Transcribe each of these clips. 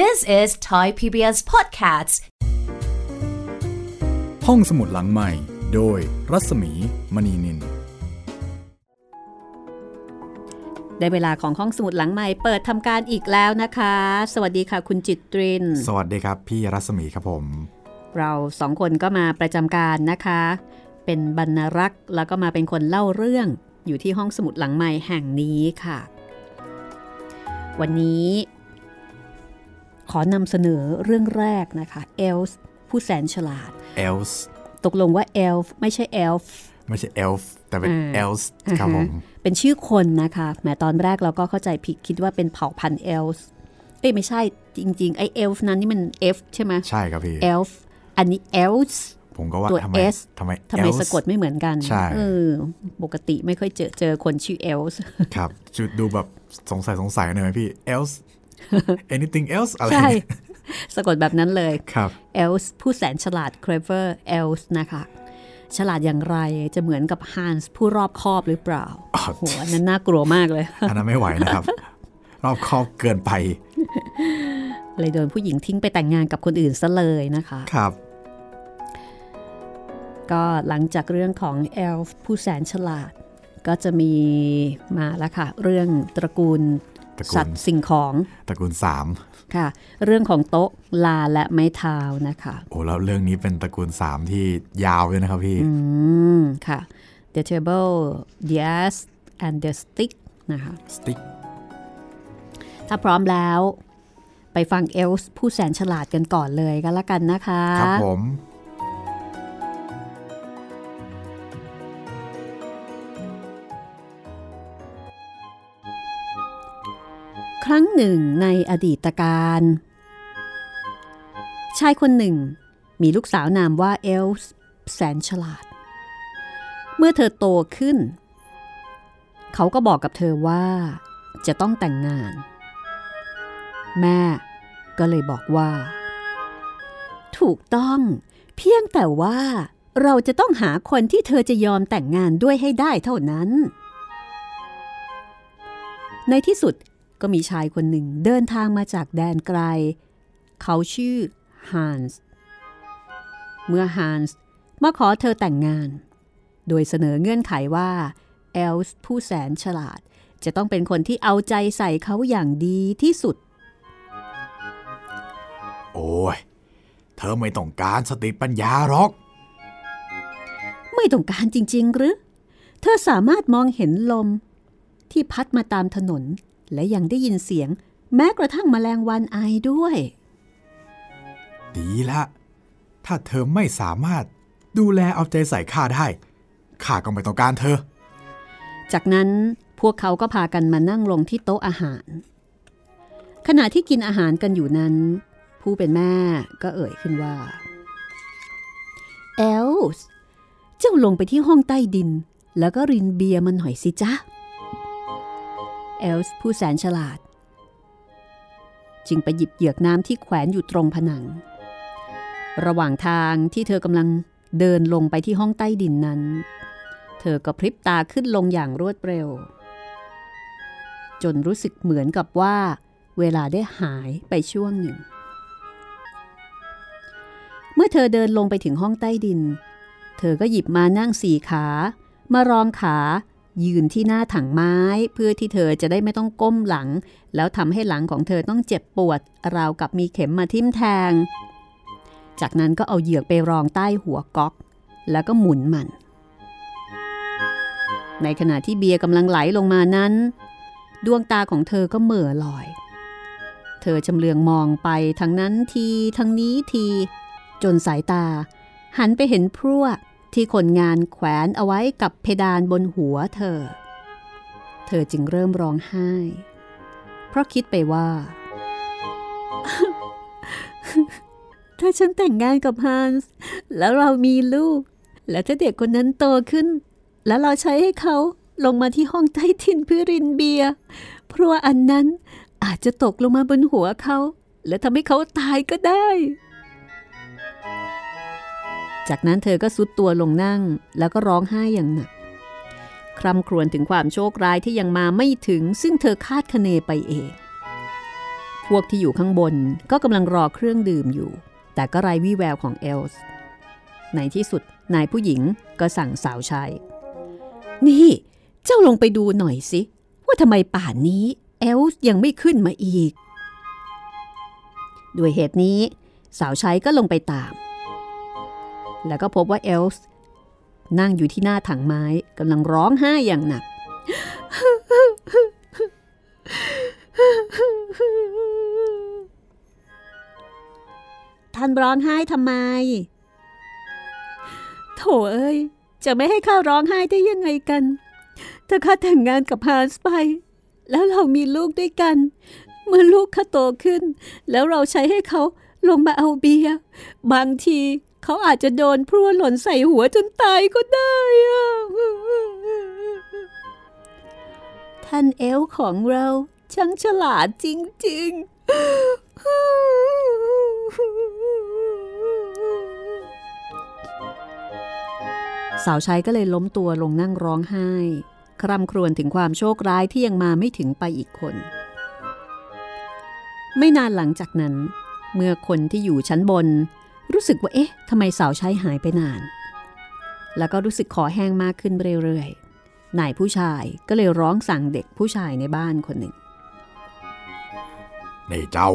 This is Thai PBS Podcasts ห้องสมุดหลังใหม่ โดยรัศมี มณีนิน ได้เวลาของห้องสมุดหลังใหม่เปิดทำการอีกแล้วนะคะ สวัสดีค่ะ คุณจิตริน สวัสดีครับ พี่รัศมีครับผม เราสองคนก็มาประจำการนะคะ เป็นบรรณรักษ์แล้วก็มาเป็นคนเล่าเรื่องอยู่ที่ห้องสมุดหลังใหม่แห่งนี้ค่ะ วันนี้ ขอนำเสนอเรื่องแรกนะคะเอลส์ผู้แสนฉลาดเอลส์ตกลงว่าเอลฟ์ไม่ใช่เอลฟ์ไม่ใช่เอลฟ์แต่เป็นอ่าเอลส์ครับผม เป็นชื่อคนนะคะแหมตอนแรกเราก็เข้าใจผิดคิดว่าเป็นเผ่าพันธุ์เอลฟ์เอ้ยไม่ใช่จริง ๆ ไอเอลฟ์นั้นนี่มัน F ใช่ไหมใช่ครับพี่เอลฟ์อันนี้เอลส์ผมก็ว่าตัวทำไม S ทำไมทำไม Else สะกดไม่เหมือนกันใช่เออปกติไม่ค่อยเจอเจอคนชื่อเอลส์ครับจุดดูแบบสงสัยสงสัยหน่อยไหมพี่ else anything else อะไรใช่สะกดแบบนั้นเลยครับเอลส์ผู้แสนฉลาด clever เอลส์นะคะ ฉลาดอย่างไรจะเหมือนกับฮันส์ผู้รอบคอบหรือเปล่าอ๋อโหอันนั้นน่ากลัวมากเลย อันนั้นไม่ไหวนะครับ รอบคอบเกินไป เลยโดนผู้หญิงทิ้งไปแต่งงานกับคนอื่นซะเลยนะคะครับก็หลังจากเรื่องของเอลฟ์ผู้แสนฉลาด ก็จะมีมาแล้วค่ะ เรื่องตระกูลตระกูล สัตว์สิ่งของตระกูลสามค่ะ เรื่องของโต๊ะลาและไม้เท้านะคะ โอ้แล้วเรื่องนี้เป็นตระกูลสามที่ยาวเลยนะครับพี่ อืม ค่ะ The Table The Ass and the Stick นะคะสติ๊กถ้าพร้อมแล้ว ไปฟังเอลส์ผู้แสนฉลาดกันก่อนเลยกันละกันนะคะ ครับผม รั้งหนึ่งในอดีตการ ชายคนหนึ่ง มีลูกสาวนามว่าเอลส์แสนฉลาด เมื่อเธอโตขึ้น เขาก็บอกกับเธอว่า จะต้องแต่งงาน แม่ก็เลยบอกว่า ถูกต้อง เพียงแต่ว่าเราจะต้องหาคนที่เธอจะยอมแต่งงานด้วยให้ได้เท่านั้น ในที่สุด ก็มีชายคนหนึ่งเดินทางมาจากแดนไกล เขาชื่อฮันส์ เมื่อฮันส์มาขอเธอแต่งงาน โดยเสนอเงื่อนไขว่าเอลส์ผู้แสนฉลาดจะต้องเป็นคนที่เอาใจใส่เขาอย่างดีที่สุด โอ้ย เธอไม่ต้องการสติปัญญาหรอก ไม่ต้องการจริง ๆ หรือ เธอสามารถมองเห็นลมที่พัดมาตามถนน และยังได้ยินเสียง แม้กระทั่งแมลงวันไอด้วย ดีละ ถ้าเธอไม่สามารถดูแลเอาใจใส่ข้าได้ ข้าก็ไม่ต้องการเธอ จากนั้นพวกเขาก็พากันมานั่งลงที่โต๊ะอาหาร ขณะที่กินอาหารกันอยู่นั้น ผู้เป็นแม่ก็เอ่ยขึ้นว่าเอลส์เจ้าลงไปที่ห้องใต้ดิน แล้วก็รินเบียร์มันหน่อยสิจ๊ะ เอลส์ผู้แสนฉลาด จึงไปหยิบเหยือกน้ำที่แขวนอยู่ตรงผนัง ระหว่างทางที่เธอกำลังเดินลงไปที่ห้องใต้ดินนั้น เธอก็พริบตาขึ้นลงอย่างรวดเร็ว จนรู้สึกเหมือนกับว่าเวลาได้หายไปช่วงหนึ่ง เมื่อเธอเดินลงไปถึงห้องใต้ดิน เธอก็หยิบมานั่งสี่ขา มารองขา ยืนที่หน้าถังไม้เพื่อที่เธอจะได้ไม่ต้องก้มหลัง แล้วทำให้หลังของเธอต้องเจ็บปวด ราวกับมีเข็มมาทิ่มแทง จากนั้นก็เอาเหยือกไปรองใต้หัวก๊อก แล้วก็หมุนมัน ในขณะที่เบียร์กำลังไหลลงมานั้น ดวงตาของเธอก็เหม่อลอย เธอชำเลืองมองไปทางนั้นทีทางนี้ที จนสายตา หันไปเห็นพรั่ ที่คนงานแขวนเอาไว้กับเพดานบนหัวเธอ เธอจึงเริ่มร้องไห้ เพราะคิดไปว่า ถ้าฉันแต่งงานกับฮันส์แล้วเรามีลูก และถ้าเด็กคนนั้นโตขึ้น แล้วเราใช้ให้เขาลงมาที่ห้องใต้ทินเพื่อรินเบียร์เพราะว่าอันนั้นอาจจะตกลงมาบนหัวเขา และทำให้เขาตายก็ได้ จากนั้นเธอก็ซุดตัวลงนั่งแล้วก็ร้องไห้อย่างหนัก คร่ำครวญถึงความโชคร้ายที่ยังมาไม่ถึง ซึ่งเธอคาดคะเนไปเอง พวกที่อยู่ข้างบนก็กำลังรอเครื่องดื่มอยู่ แต่ก็ไร้วี่แววของเอลส์ ในที่สุดนายผู้หญิงก็สั่งสาวใช้นี่ เจ้าลงไปดูหน่อยสิ ว่าทำไมป่านนี้เอลส์ยังไม่ขึ้นมาอีก ด้วยเหตุนี้ สาวใช้ก็ลงไปตาม แล้วก็พบว่าเอลส์นั่งอยู่ที่หน้าถังไม้กำลังร้องไห้อย่างหนัก ท่านร้องไห้ทำไม โถเอ้ย จะไม่ให้ข้าร้องไห้ได้ยังไงกัน ถ้าข้าแต่งงานกับฮานส์ไป แล้วเรามีลูกด้วยกัน เมื่อลูกข้าโตขึ้น แล้วเราใช้ให้เขาลงมาเอาเบียร์บางที เขาอาจจะโดนพรวหล่นใส่หัวจนตายก็ได้อะท่านเอลของเราช่างฉลาดจริง ๆ สาวใช้ก็เลยล้มตัวลงนั่งร้องไห้ คร่ำครวญถึงความโชคร้ายที่ยังมาไม่ถึงไปอีกคน ไม่นานหลังจากนั้น เมื่อคนที่อยู่ชั้นบน รู้สึกว่าเอ๊ะทำไมสาวใช้หายไปนาน แล้วก็รู้สึกขอแห้งมากขึ้นเรื่อยๆนายผู้ชายก็เลยร้องสั่งเด็กผู้ชายในบ้านคนหนึ่งนี่เจ้า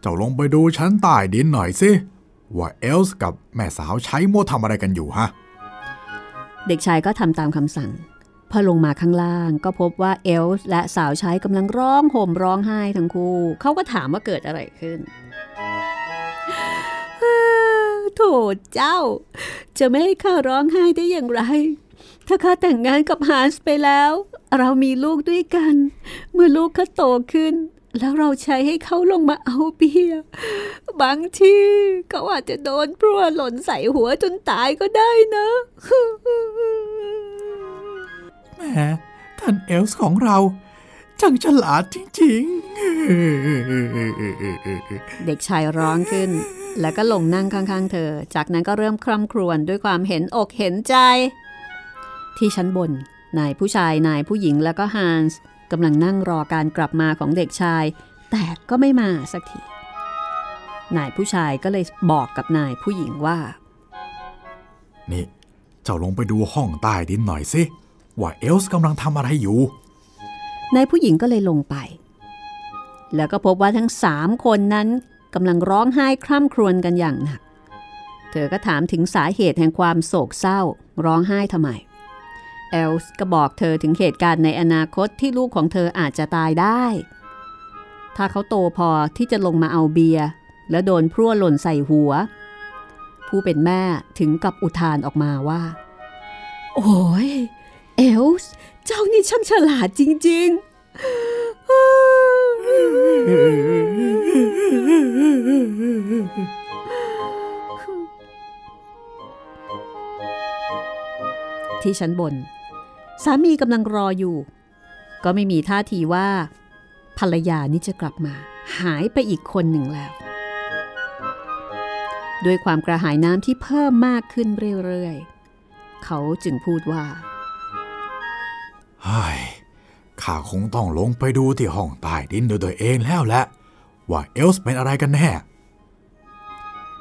เจ้าลงไปดูชั้นใต้ดินหน่อยสิว่าเอลส์กับแม่สาวใช้โมวทำอะไรกันอยู่ฮะ เด็กชายก็ทำตามคำสั่ง พอลงมาข้างล่างก็พบว่าเอลส์และสาวใช้กำลังร้องห่มร้องไห้ทั้งคู่ เขาก็ถามว่าเกิดอะไรขึ้น โถเจ้า จะไม่ให้ข้าร้องไห้ได้อย่างไร ถ้าข้าแต่งงานกับฮานส์ไปแล้ว เรามีลูกด้วยกัน เมื่อลูกเขาโตขึ้น แล้วเราใช้ให้เขาลงมาเอาเบียร์บางทีเขาอาจจะโดนพรั่วหล่นใส่หัวจนตายก็ได้นะแหมท่านเอลส์ของเราจังฉลาดจริงเด็กชายร้องขึ้นแล้วก็ลงนั่งข้างๆ เธอ จากนั้นก็เริ่มคร่ำครวญด้วยความเห็นอกเห็นใจ ที่ชั้นบน นายผู้ชายนายผู้หญิงแล้วก็ฮานส์กำลังนั่งรอการกลับมาของเด็กชาย แต่ก็ไม่มาสักที นายผู้ชายก็เลยบอกกับนายผู้หญิงว่าๆนี่ เจ้าลงไปดูห้องใต้ดินหน่อยสิ ว่าเอลส์กำลังทำอะไรอยู่ นายผู้หญิงก็เลยลงไป แล้วก็พบว่าทั้งสามคนนั้น กำลังร้องไห้คร่ำครวญกันอย่างหนัก เธอก็ถามถึงสาเหตุแห่งความโศกเศร้า ร้องไห้ทำไม เอลส์ก็บอกเธอถึงเหตุการณ์ในอนาคตที่ลูกของเธออาจจะตายได้ ถ้าเขาโตพอที่จะลงมาเอาเบียร์แล้วโดนพรั่วหล่นใส่หัว ผู้เป็นแม่ถึงกับอุทานออกมาว่า โอ้ยเอลส์ เจ้านี่ช่างฉลาดจริง ๆ ที่ชั้นบน สามีกำลังรออยู่ ก็ไม่มีท่าทีว่า ภรรยานี่จะกลับมา หายไปอีกคนหนึ่งแล้วด้วยความกระหายน้ำที่เพิ่มมากขึ้นเรื่อยๆ เขาจึงพูดว่า เฮ้ย ข้าคงต้องลงไปดูที่ห้องใต้ดินด้วยตัวเองแล้วแหละว่าเอลส์เป็นอะไรกันแน่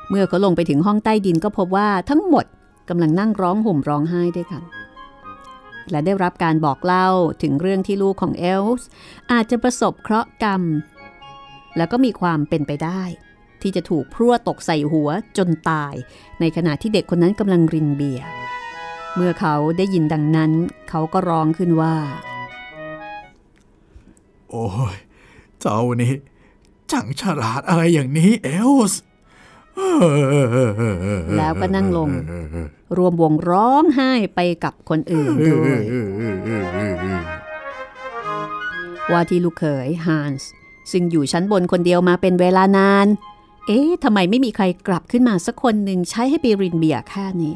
เมื่อเขาลงไปถึงห้องใต้ดินก็พบว่าทั้งหมดกำลังนั่งร้องห่มร้องไห้ด้วยกัน และได้รับการบอกเล่าถึงเรื่องที่ลูกของเอลส์อาจจะประสบเคราะห์กรรม แล้วก็มีความเป็นไปได้ ที่จะถูกพรั่วตกใส่หัวจนตาย ในขณะที่เด็กคนนั้นกำลังรินเบียร์เมื่อเขาได้ยินดังนั้น เขาก็ร้องขึ้นว่า โอ้ย เจ้านี่จังฉลาดอะไรอย่างนี้เอลส์แล้วก็นั่งลง รวมวงร้องไห้ไปกับคนอื่นด้วยว่าที่ลูกเขยฮันส์ซึ่งอยู่ชั้นบนคนเดียวมาเป็นเวลานาน เอ๊ะทำไมไม่มีใครกลับขึ้นมาสักคนหนึ่งใช้ให้ไปรินเบียร์แค่นี้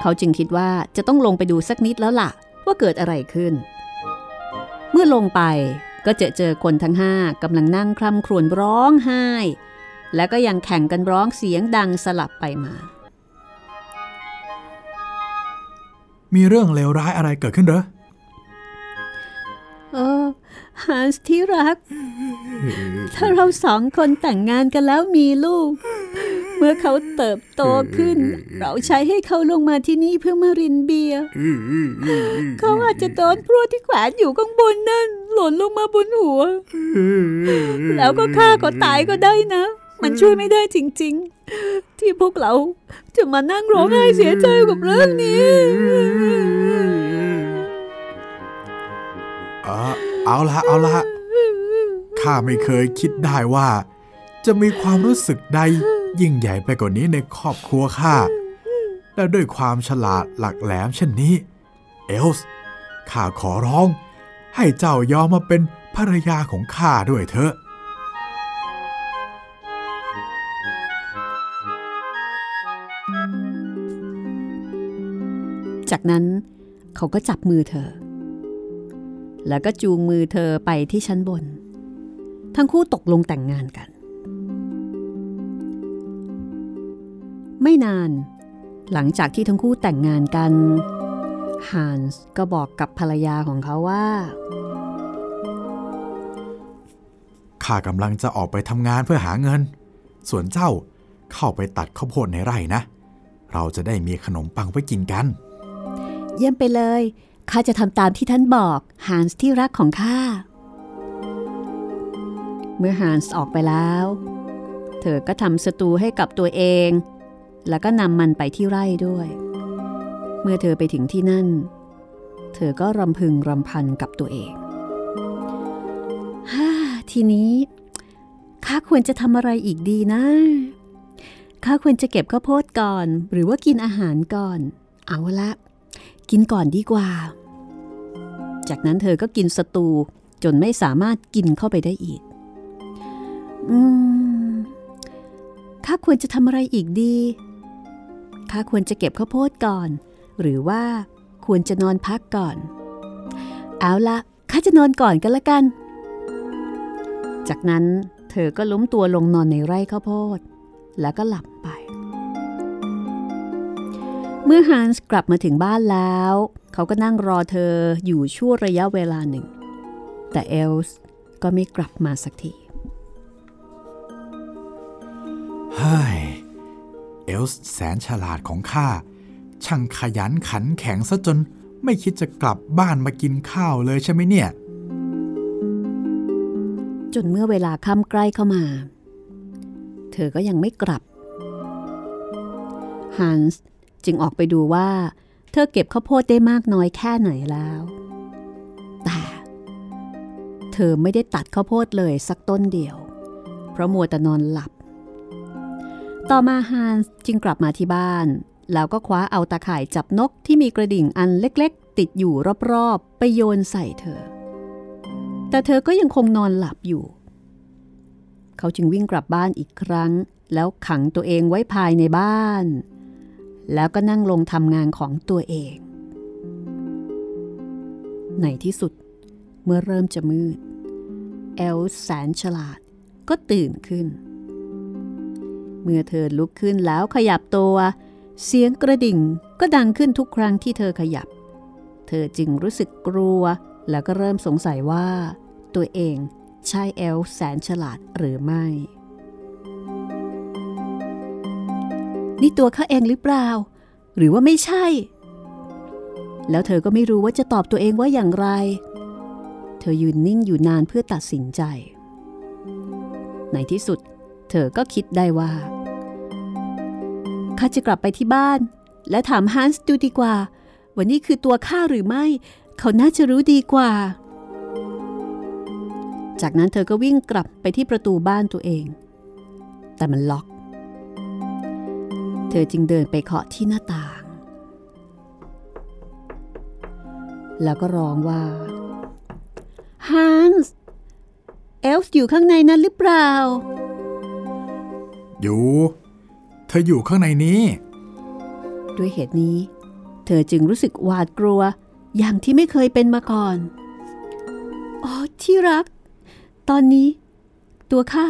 เขาจึงคิดว่าจะต้องลงไปดูสักนิดแล้วล่ะ ว่าเกิดอะไรขึ้น เมื่อลงไปก็เจอเจอคนทั้งห้ากำลังนั่งคร่ำครวญร้องไห้ แล้วก็ยังแข่งกันร้องเสียงดังสลับไปมา มีเรื่องเลวร้ายอะไรเกิดขึ้นเหรอ เออ ฮันส์ที่รัก ถ้าเราสองคนแต่งงานกันแล้วมีลูก เมื่อเขาเติบโตขึ้น เราใช้ให้เขาลงมาที่นี่เพื่อมารินเบียร์เขาอาจจะโดนพรวดที่แขวนอยู่ข้างบนนั่น หล่นลงมาบนหัว แล้วก็ฆ่าเขาตายก็ได้นะ มันช่วยไม่ได้จริง ๆ ที่พวกเราจะมานั่งร้องไห้เสียใจกับเรื่องนี้ เออเอาละเอาละข้าไม่เคยคิดได้ว่า จะมีความรู้สึกใดยิ่งใหญ่ไปกว่านี้ในครอบครัวข้าและด้วยความฉลาดหลักแหลมเช่นนี้ เอลส์ข้าขอร้อง ให้เจ้ายอมมาเป็นภรรยาของข้าด้วยเถอะจากนั้นเขาก็จับมือเธอ แล้วก็จูงมือเธอไปที่ชั้นบน ทั้งคู่ตกลงแต่งงานกัน ไม่นาน หลังจากที่ทั้งคู่แต่งงานกันฮันส์ก็บอกกับภรรยาของเขาว่า ข้ากำลังจะออกไปทำงานเพื่อหาเงิน ส่วนเจ้าเข้าไปตัดข้าวโพดในไร่นะ เราจะได้มีขนมปังไว้กินกัน เยี่ยมไปเลย ข้าจะทำตามที่ท่านบอกฮันส์ที่รักของข้า เมื่อฮันส์ออกไปแล้ว เธอก็ทำสตูให้กับตัวเอง แล้วก็นำมันไปที่ไร่ด้วย เมื่อเธอไปถึงที่นั่น เธอก็รำพึงรำพันกับตัวเองฮ่าทีนี้ข้าควรจะทำอะไรอีกดีนะข้าควรจะเก็บข้าวโพดก่อน หรือว่ากินอาหารก่อน เอาละ กินก่อนดีกว่า จากนั้นเธอก็กินสตูจนไม่สามารถกินเข้าไปได้อีก อืม ข้าควรจะทำอะไรอีกดี ข้าควรจะเก็บข้าวโพดก่อน หรือว่าควรจะนอนพักก่อน เอาละข้าจะนอนก่อนกันละกัน จากนั้นเธอก็ล้มตัวลงนอนในไร่ข้าวโพด แล้วก็หลับ เมื่อฮันส์กลับมาถึงบ้านแล้ว เขาก็นั่งรอเธออยู่ชั่วระยะเวลาหนึ่ง แต่เอลส์ก็ไม่กลับมาสักทีเฮ้ยเอลส์แสนฉลาดของข้า ช่างขยันขันแข็งซะจนไม่คิดจะกลับบ้านมากินข้าวเลยใช่ไหมเนี่ย จนเมื่อเวลาค่ำใกล้เข้ามา เธอก็ยังไม่กลับฮันส์ จึงออกไปดูว่า เธอเก็บข้าวโพดได้มากน้อยแค่ไหนแล้ว แต่เธอไม่ได้ตัดข้าวโพดเลยสักต้นเดียว เพราะมัวแต่นอนหลับ ต่อมาฮันจึงกลับมาที่บ้าน แล้วก็คว้าเอาตาข่ายจับนกที่มีกระดิ่งอันเล็กๆ ติดอยู่รอบๆ ไปโยนใส่เธอ แต่เธอก็ยังคงนอนหลับอยู่ เขาจึงวิ่งกลับบ้านอีกครั้ง แล้วขังตัวเองไว้ภายในบ้าน แล้วก็นั่งลงทำงานของตัวเอง ในที่สุดเมื่อเริ่มจะมืด เอลแสนฉลาดก็ตื่นขึ้น เมื่อเธอลุกขึ้นแล้วขยับตัว เสียงกระดิ่งก็ดังขึ้นทุกครั้งที่เธอขยับ เธอจึงรู้สึกกลัว แล้วก็เริ่มสงสัยว่า ตัวเองใช่เอลแสนฉลาดหรือไม่ นี่ตัวข้าเองหรือเปล่า หรือว่าไม่ใช่ แล้วเธอก็ไม่รู้ว่าจะตอบตัวเองว่าอย่างไร เธอยืนนิ่งอยู่นานเพื่อตัดสินใจ ในที่สุด เธอก็คิดได้ว่าข้าจะกลับไปที่บ้าน และถามฮันส์ดูดีกว่าว่านี่คือตัวข้าหรือไม่ เขาน่าจะรู้ดีกว่า จากนั้นเธอก็วิ่งกลับไปที่ประตูบ้านตัวเอง แต่มันล็อก เธอจึงเดินไปเคาะที่หน้าต่าง แล้วก็ร้องว่าฮันส์เอลฟ์อยู่ข้างในนั้นหรือเปล่า อยู่ เธออยู่ข้างในนี้ ด้วยเหตุนี้ เธอจึงรู้สึกหวาดกลัวอย่างที่ไม่เคยเป็นมาก่อน อ๋อ ที่รัก ตอนนี้ ตัวข้า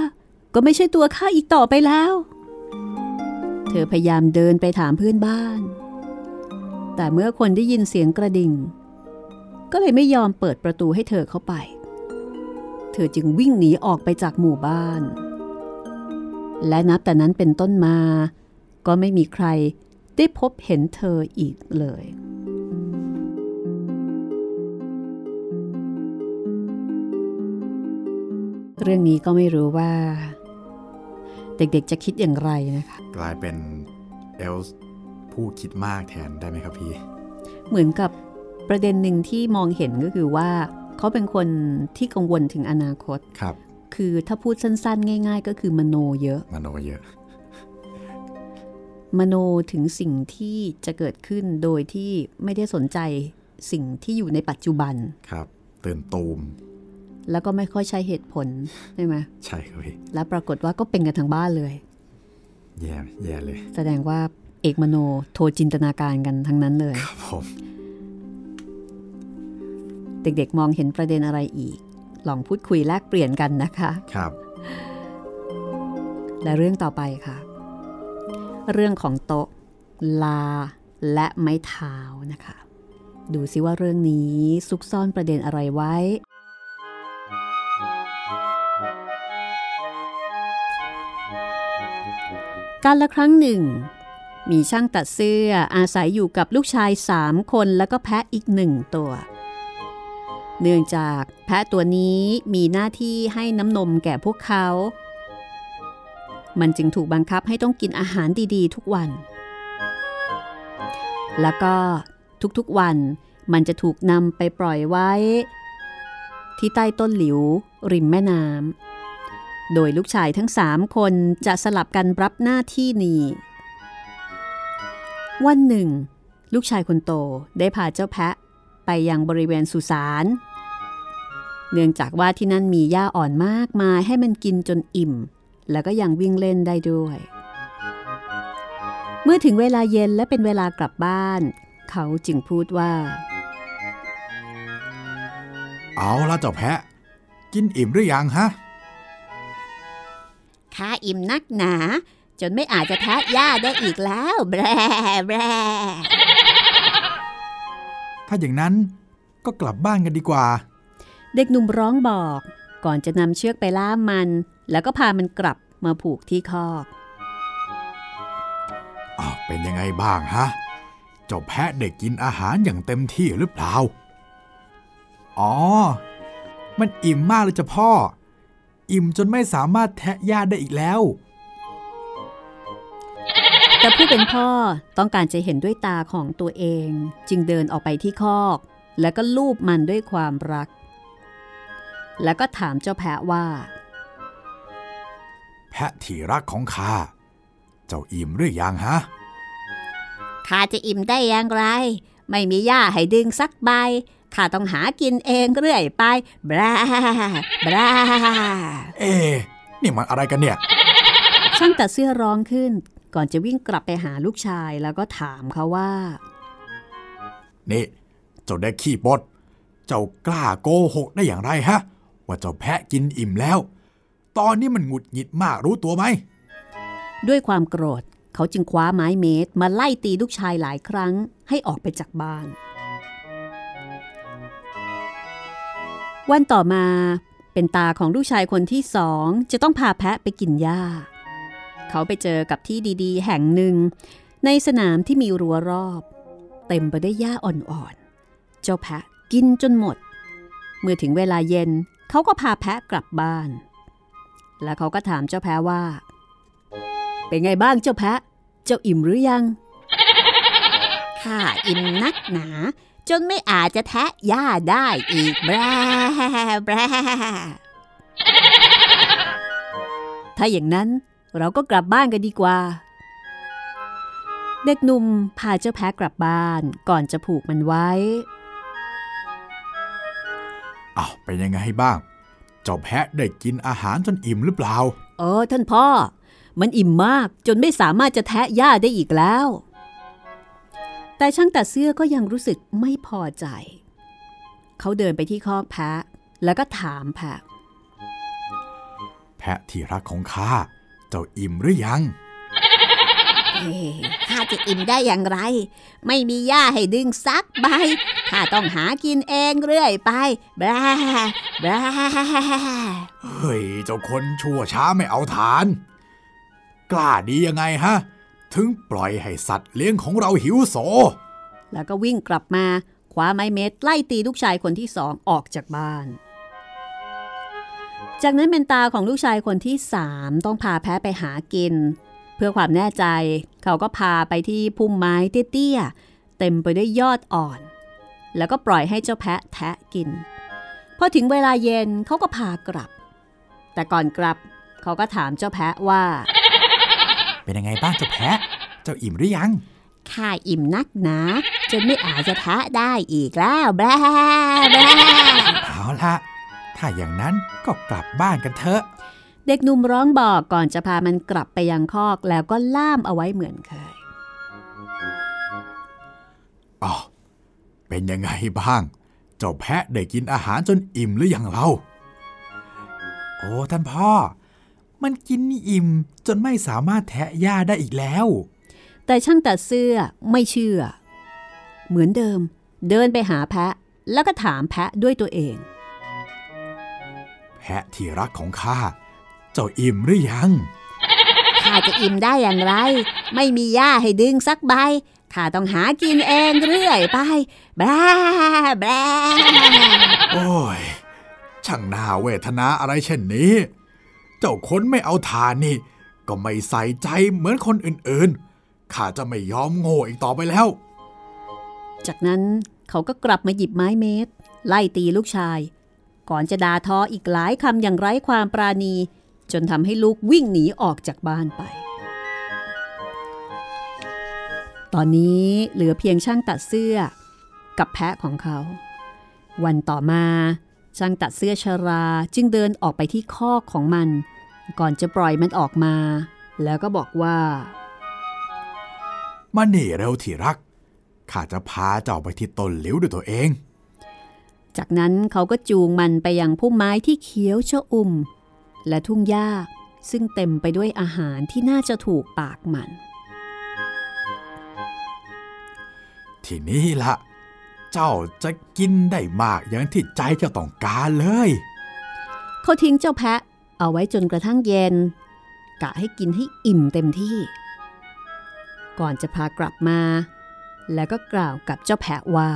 ก็ไม่ใช่ตัวข้าอีกต่อไปแล้ว เธอพยายามเดินไปถามเพื่อนบ้าน แต่เมื่อคนได้ยินเสียงกระดิ่ง ก็เลยไม่ยอมเปิดประตูให้เธอเข้าไป เธอจึงวิ่งหนีออกไปจากหมู่บ้าน และนับแต่นั้นเป็นต้นมา ก็ไม่มีใครได้พบเห็นเธออีกเลยเรื่องนี้ก็ไม่รู้ว่า เด็กๆจะคิดอย่างไรนะคะ กลายเป็นเอลส์ผู้คิดมากแทนได้ไหมครับพี่ เหมือนกับประเด็นหนึ่งที่มองเห็นก็คือว่าเขาเป็นคนที่กังวลถึงอนาคตครับ คือถ้าพูดสั้น ๆ ง่าย ๆ ก็คือมโนเยอะ มโนเยอะมโนถึงสิ่งที่จะเกิดขึ้นโดยที่ไม่ได้สนใจสิ่งที่อยู่ในปัจจุบัน ครับ ตื่นตูม แล้วก็ไม่ค่อยใช้เหตุผลใช่ไหมใช่ครับพี่แล้วปรากฏว่าก็เป็นกันทั้งบ้านเลยแย่แย่เลย แสดงว่าเอกมโนโทรจินตนาการกันทั้งนั้นเลยครับผมเด็กๆมองเห็นประเด็นอะไรอีก ลองพูดคุยแลกเปลี่ยนกันนะคะครับ และเรื่องต่อไปค่ะ เรื่องของโต๊ะ ลาและไม้เท้านะคะ ดูซิว่าเรื่องนี้ซุกซ่อนประเด็นอะไรไว้ การละครั้งหนึ่ง มีช่างตัดเสื้ออาศัยอยู่กับลูกชายสามคนแล้วก็แพะอีกหนึ่งตัว เนื่องจากแพะตัวนี้มีหน้าที่ให้น้ำนมแก่พวกเขา มันจึงถูกบังคับให้ต้องกินอาหารดีๆ ทุกวัน แล้วก็ทุกๆวันมันจะถูกนำไปปล่อยไว้ ที่ใต้ต้นหลิว ริมแม่น้ำ โดยลูกชายทั้งสามคนจะสลับกันรับหน้าที่นี้ วันหนึ่ง ลูกชายคนโตได้พาเจ้าแพะไปยังบริเวณสุสาน เนื่องจากว่าที่นั่นมีหญ้าอ่อนมากมายให้มันกินจนอิ่ม แล้วก็ยังวิ่งเล่นได้ด้วย เมื่อถึงเวลาเย็นและเป็นเวลากลับบ้าน เขาจึงพูดว่า เอาละเจ้าแพะ กินอิ่มหรือยังฮะ ข้าอิ่มนักหนา จนไม่อาจจะแทะหญ้าได้อีกแล้วแบรแบรถ้าอย่างนั้นก็กลับบ้านกันดีกว่า เด็กหนุ่มร้องบอก ก่อนจะนำเชือกไปล่ามมัน แล้วก็พามันกลับมาผูกที่คอกอ้าวเป็นยังไงบ้างฮะเจ้าแพะเด็กกินอาหารอย่างเต็มที่หรือเปล่า อ๋อ มันอิ่มมากเลยจ้ะพ่อ อิ่มจนไม่สามารถแทะหญ้าได้อีกแล้ว แต่ผู้เป็นพ่อต้องการจะเห็นด้วยตาของตัวเอง จึงเดินออกไปที่คอก แล้วก็ลูบมันด้วยความรัก แล้วก็ถามเจ้าแพะว่า แพะที่รักของข้าเจ้าอิ่มหรือยังฮะข้าจะอิ่มได้อย่างไร ไม่มีหญ้าให้ดึงสักใบ ข้าต้องหากินเองเรื่อยไปบราบราเอ๊ะนี่มันอะไรกันเนี่ย ช่างตัดเสื้อร้องขึ้น ก่อนจะวิ่งกลับไปหาลูกชายแล้วก็ถามเขาว่า นี่ เจ้าเด็กขี้บดเจ้ากล้าโกหกได้อย่างไรฮะ ว่าเจ้าแพะกินอิ่มแล้ว ตอนนี้มันหงุดหงิดมากรู้ตัวไหม ด้วยความโกรธเขาจึงคว้าไม้เมตรมาไล่ตีลูกชายหลายครั้งให้ออกไปจากบ้าน วันต่อมาเป็นตาของลูกชายคนที่สองจะต้องพาแพะไปกินหญ้า เขาไปเจอกับที่ดีๆ แห่งหนึ่ง ในสนามที่มีรั้วรอบ เต็มไปได้วยหญ้าอ่อนๆ เจ้าแพะกินจนหมด เมื่อถึงเวลาเย็นเขาก็พาแพะกลับบ้าน แล้วเขาก็ถามเจ้าแพะว่า เป็นไงบ้างเจ้าแพะ เจ้าอิ่มหรือยัง ข้าอิ่มนักหนา จนไม่อาจจะแทะหญ้าได้อีกแบรแบรถ้าอย่างนั้นเราก็กลับบ้านกันดีกว่า เด็กหนุ่มพาเจ้าแพะกลับบ้านก่อนจะผูกมันไว้อ้าวเป็นยังไงบ้าง เจ้าแพะได้กินอาหารจนอิ่มหรือเปล่า เออท่านพ่อ มันอิ่มมากจนไม่สามารถจะแทะหญ้าได้อีกแล้ว แต่ช่างตัดเสื้อก็ยังรู้สึกไม่พอใจ เขาเดินไปที่คอกแพะ แล้วก็ถามแพะ แพะที่รักของข้า เจ้าอิ่มหรือยังอข้าจะอิ่มได้อย่างไร ไม่มีหญ้าให้ดึงซักใบข้าต้องหากินเองเรื่อยไปแบรแบรเฮ้ย เจ้าคนชั่วช้าไม่เอาทาน กล้าดียังไงฮะ ถึงปล่อยให้สัตว์เลี้ยงของเราหิวโซ แล้วก็วิ่งกลับมาคว้าไม้เม็ดไล่ตีลูกชายคนที่สองออกจากบ้าน จากนั้นเป็นตาของลูกชายคนที่สามต้องพาแพะไปหากิน เพื่อความแน่ใจ เขาก็พาไปที่พุ่มไม้เตี้ยๆเต็มไปด้วยยอดอ่อน แล้วก็ปล่อยให้เจ้าแพะแทะกิน พอถึงเวลาเย็นเขาก็พากลับ แต่ก่อนกลับเขาก็ถามเจ้าแพะว่า เป็นยังไงบ้างเจ้าแพะ เจ้าอิ่มหรือยัง ข้าอิ่มนักหนาจนไม่อาจจะแทะได้อีกแล้วแบรแบรเอาละถ้าอย่างนั้นก็กลับบ้านกันเถอะ เด็กหนุ่มร้องบอกก่อนจะพามันกลับไปยังคอกแล้วก็ล่ามเอาไว้เหมือนเคยอ๋อเป็นยังไงบ้าง เจ้าแพะได้กินอาหารจนอิ่มหรือยังเรา โอ้ท่านพ่อ มันกินอิ่มจนไม่สามารถแทะหญ้าได้อีกแล้ว แต่ช่างตัดเสื้อไม่เชื่อ เหมือนเดิม เดินไปหาแพะแล้วก็ถามแพะด้วยตัวเอง แพะที่รักของข้า เจ้าอิ่มหรือยัง ข้าจะอิ่มได้อย่างไร ไม่มีหญ้าให้ดึงสักใบ ข้าต้องหากินเองเรื่อยไปแบรแบรโอ้ย ช่างน่าเวทนาอะไรเช่นนี้ เจ้าคนไม่เอาทานนี่ ก็ไม่ใส่ใจเหมือนคนอื่นๆ ข้าจะไม่ยอมโง่อีกต่อไปแล้ว จากนั้นเขาก็กลับมาหยิบไม้เมตร ไล่ตีลูกชาย ก่อนจะด่าทออีกหลายคำอย่างไร้ความปราณี จนทำให้ลูกวิ่งหนีออกจากบ้านไป ตอนนี้เหลือเพียงช่างตัดเสื้อ กับแพะของเขา วันต่อมา ช่างตัดเสื้อชราจึงเดินออกไปที่คอกของมัน ก่อนจะปล่อยมันออกมา แล้วก็บอกว่า มาหนี่เร็วที่รัก ข้าจะพาเจ้าไปที่ต้นหลิวด้วยตัวเอง จากนั้นเขาก็จูงมันไปยังพุ่มไม้ที่เขียวชอุ่ม และทุ่งหญ้าซึ่งเต็มไปด้วยอาหารที่น่าจะถูกปากมัน ทีนี้ละ เจ้าจะกินได้มากอย่างที่ใจเจ้าต้องการเลย เขาทิ้งเจ้าแพะเอาไว้จนกระทั่งเย็น กะให้กินให้อิ่มเต็มที่ ก่อนจะพากลับมา แล้วก็กล่าวกับเจ้าแพะว่า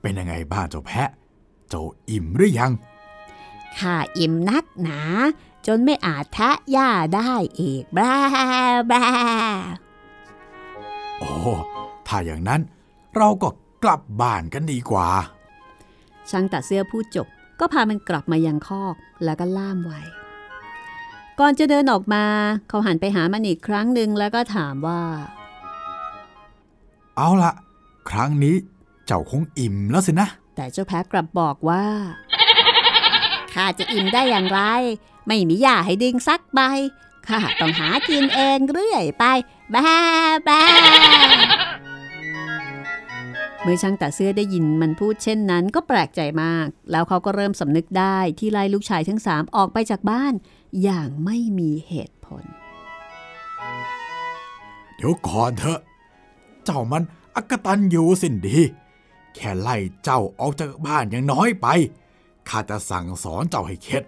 เป็นยังไงบ้างเจ้าแพะ เจ้าอิ่มหรือยังข้าอิ่มนักหนา จนไม่อาจแทะหญ้าได้อีกบ้าบ้าโอ้ถ้าอย่างนั้น เราก็กลับบ้านกันดีกว่า ช่างตัดเสื้อพูดจบก็พามันกลับมายังคอกแล้วก็ล่ามไว้ ก่อนจะเดินออกมา เขาหันไปหามันอีกครั้งหนึ่งแล้วก็ถามว่า เอาละครั้งนี้เจ้าคงอิ่มแล้วสินะ แต่เจ้าแพะกลับบอกว่าข้าจะอิ่มได้อย่างไร ไม่มีหญ้าให้ดึงซักใบข้าต้องหากินเองเรื่อยไป บ้าบ้าเมื่อช่างตัดเสื้อได้ยินมันพูดเช่นนั้นก็แปลกใจมาก แล้วเขาก็เริ่มสำนึกได้ที่ไล่ลูกชายทั้งสามออกไปจากบ้าน อย่างไม่มีเหตุผล เดี๋ยวก่อนเถอะ เจ้ามันอักตันอยู่สินดี แค่ไล่เจ้าออกจากบ้านยังน้อยไป ข้าจะสั่งสอนเจ้าให้เข็ด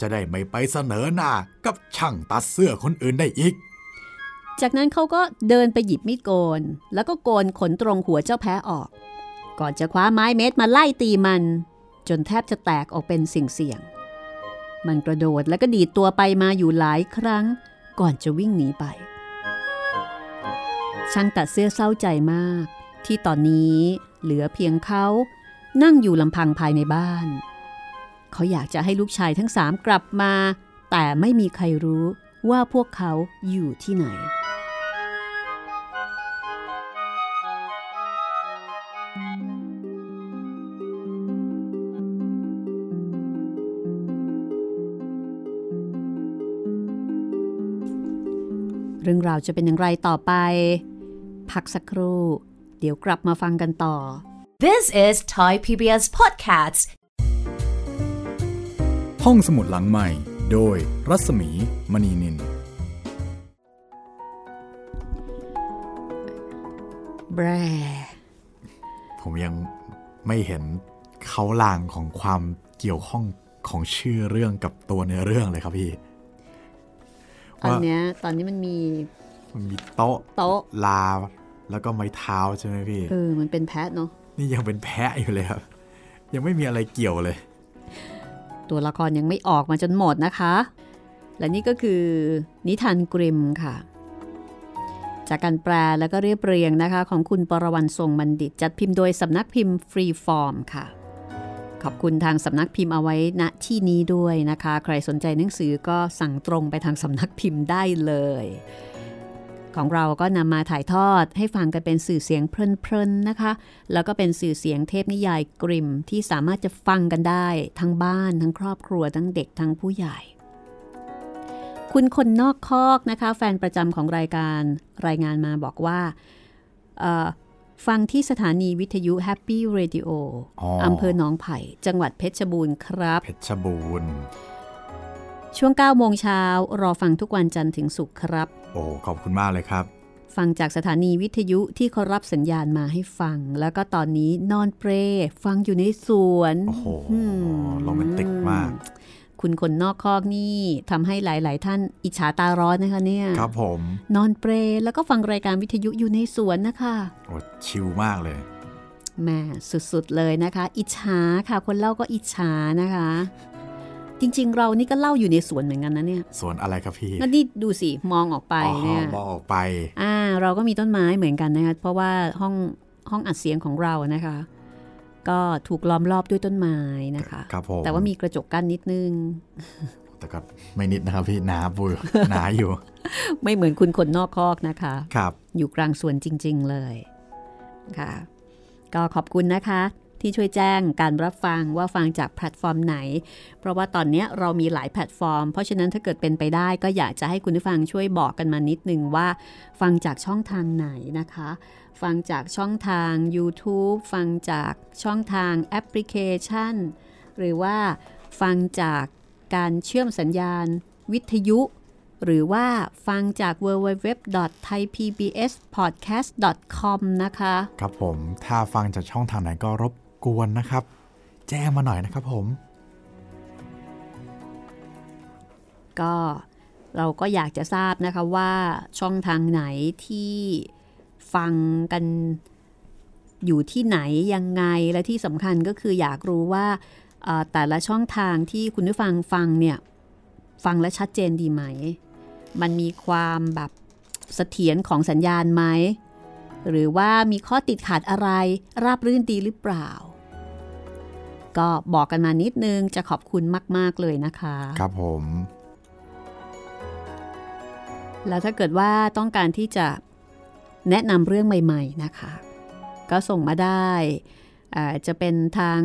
จะได้ไม่ไปเสนอหน้ากับช่างตัดเสื้อคนอื่นได้อีก จากนั้นเขาก็เดินไปหยิบมีดโกน แล้วก็โกนขนตรงหัวเจ้าแพ้ออก ก่อนจะคว้าไม้เม็ดมาไล่ตีมัน จนแทบจะแตกออกเป็นสิ่งเสี่ยง มันกระโดดแล้วก็ดีดตัวไปมาอยู่หลายครั้ง ก่อนจะวิ่งหนีไป ช่างตัดเสื้อเศร้าใจมาก ที่ตอนนี้เหลือเพียงเขานั่งอยู่ลำพังภายในบ้าน เขาอยากจะให้ลูกชายทั้งสามกลับมา แต่ไม่มีใครรู้ ว่าพวกเขาอยู่ที่ไหน เรื่องราวจะเป็นอย่างไรต่อไป พักสักครู่ เดี๋ยวกลับมาฟังกันต่อ This is Thai PBS Podcasts. ห้องสมุดหลังใหม่ โดยรัศมีมณีนิน แบร ผมยังไม่เห็นเขาลางของความเกี่ยวข้องของชื่อเรื่องกับตัวในเรื่องเลยครับพี่ ตอนเนี้ยตอนนี้มันมีมันมีโต๊ะโต๊ะลา แล้วก็ไม้เท้าใช่ไหมพี่ เออ มันเป็นแพะเนาะ นี่ยังเป็นแพะอยู่เลยครับ ยังไม่มีอะไรเกี่ยวเลย ตัวละครยังไม่ออกมาจนหมดนะคะ และนี่ก็คือนิทานกริมค่ะ จากการแปลแล้วก็เรียบเรียงนะคะ ของคุณปรวรรณทรงบัณฑิต จัดพิมพ์โดยสำนักพิมพ์ฟรีฟอร์มค่ะ ขอบคุณทางสำนักพิมพ์เอาไว้ณที่นี้ด้วยนะคะ ใครสนใจหนังสือก็สั่งตรงไปทางสำนักพิมพ์ได้เลย ของเราก็นำมาถ่ายทอดให้ฟังกันเป็นสื่อเสียงเพลินๆนะคะ แล้วก็เป็นสื่อเสียงเทพนิยายกริมที่สามารถจะฟังกันได้ทั้งบ้านทั้งครอบครัวทั้งเด็กทั้งผู้ใหญ่ คุณคนนอกคอกนะคะ แฟนประจำของรายการรายงานมาบอกว่าเอ่อฟังที่สถานีวิทยุ Happy Radio อ๋ออำเภอหนองไผ่ จังหวัดเพชรบูรณ์ครับ เพชรบูรณ์ ช่วง 9 โมงเช้ารอฟังทุกวันจันทร์ถึงศุกร์ครับ โอ้ขอบคุณมากเลยครับฟังจากสถานีวิทยุที่เขารับสัญญาณมาให้ฟัง แล้วก็ตอนนี้นอนเปรฟังอยู่ในสวน โอ้โหอืมโรแมนติกมาก คุณคนนอกคอกนี่ทำให้หลาย ๆ ท่านอิจฉาตาร้อนนะคะเนี่ย ครับผม นอนเปรแล้วก็ฟังรายการวิทยุอยู่ในสวนนะคะโอ้ชิลมากเลยแหม่สุด ๆ เลยนะคะ อิจฉาค่ะ คนเล่าก็อิจฉานะคะ จริง ๆ เรานี่ก็เล่าอยู่ในสวนเหมือนกันนะเนี่ยสวนอะไรครับพี่งั้นนี่ดูสิมองออกไปอ๋อเนี่ยมองออกไปอ่าเราก็มีต้นไม้เหมือนกันนะคะเพราะว่าห้องห้องอัดเสียงของเรานะคะ ก็ถูกล้อมรอบด้วยต้นไม้นะคะครับผมแต่ว่ามีกระจกกั้นนิดนึง แต่ก็ไม่นิดนะครับพี่หนาบุยหนาอยู่ ไม่เหมือนคุณคนนอกคอกนะคะครับอยู่กลางสวนจริง ๆ เลยค่ะ ก็ขอบคุณนะคะ ที่ช่วยแจ้งการรับฟังว่าฟังจากแพลตฟอร์มไหน เพราะว่าตอนนี้เรามีหลายแพลตฟอร์ม เพราะฉะนั้นถ้าเกิดเป็นไปได้ก็อยากจะให้คุณผู้ฟังช่วยบอกกันมานิดนึงว่า ฟังจากช่องทางไหนนะคะ ฟังจากช่องทาง YouTube ฟังจากช่องทางแอปพลิเคชัน หรือว่าฟังจากการเชื่อมสัญญาณ วิทยุ หรือว่าฟังจาก www.thaipbspodcast.com นะคะ ครับผม ถ้าฟังจากช่องทางไหนก็รบ กวนนะครับ แจ้งมาหน่อยนะครับผม ก็เราก็อยากจะทราบนะคะว่าช่องทางไหนที่ฟังกันอยู่ที่ไหนยังไงและที่สำคัญก็คืออยากรู้ว่าแต่ละช่องทางที่คุณผู้ฟังฟังเนี่ย ฟังและชัดเจนดีไหม มันมีความแบบเสถียรของสัญญาณไหม หรือว่ามีข้อติดขัดอะไรราบรื่นดีหรือเปล่า ก็บอกกันมานิดนึงจะขอบคุณมาก ๆ เลยนะคะ ครับผม แล้วถ้าเกิดว่าต้องการที่จะแนะนำเรื่องใหม่ ๆ นะคะ ก็ส่งมาได้อ่าจะเป็นทาง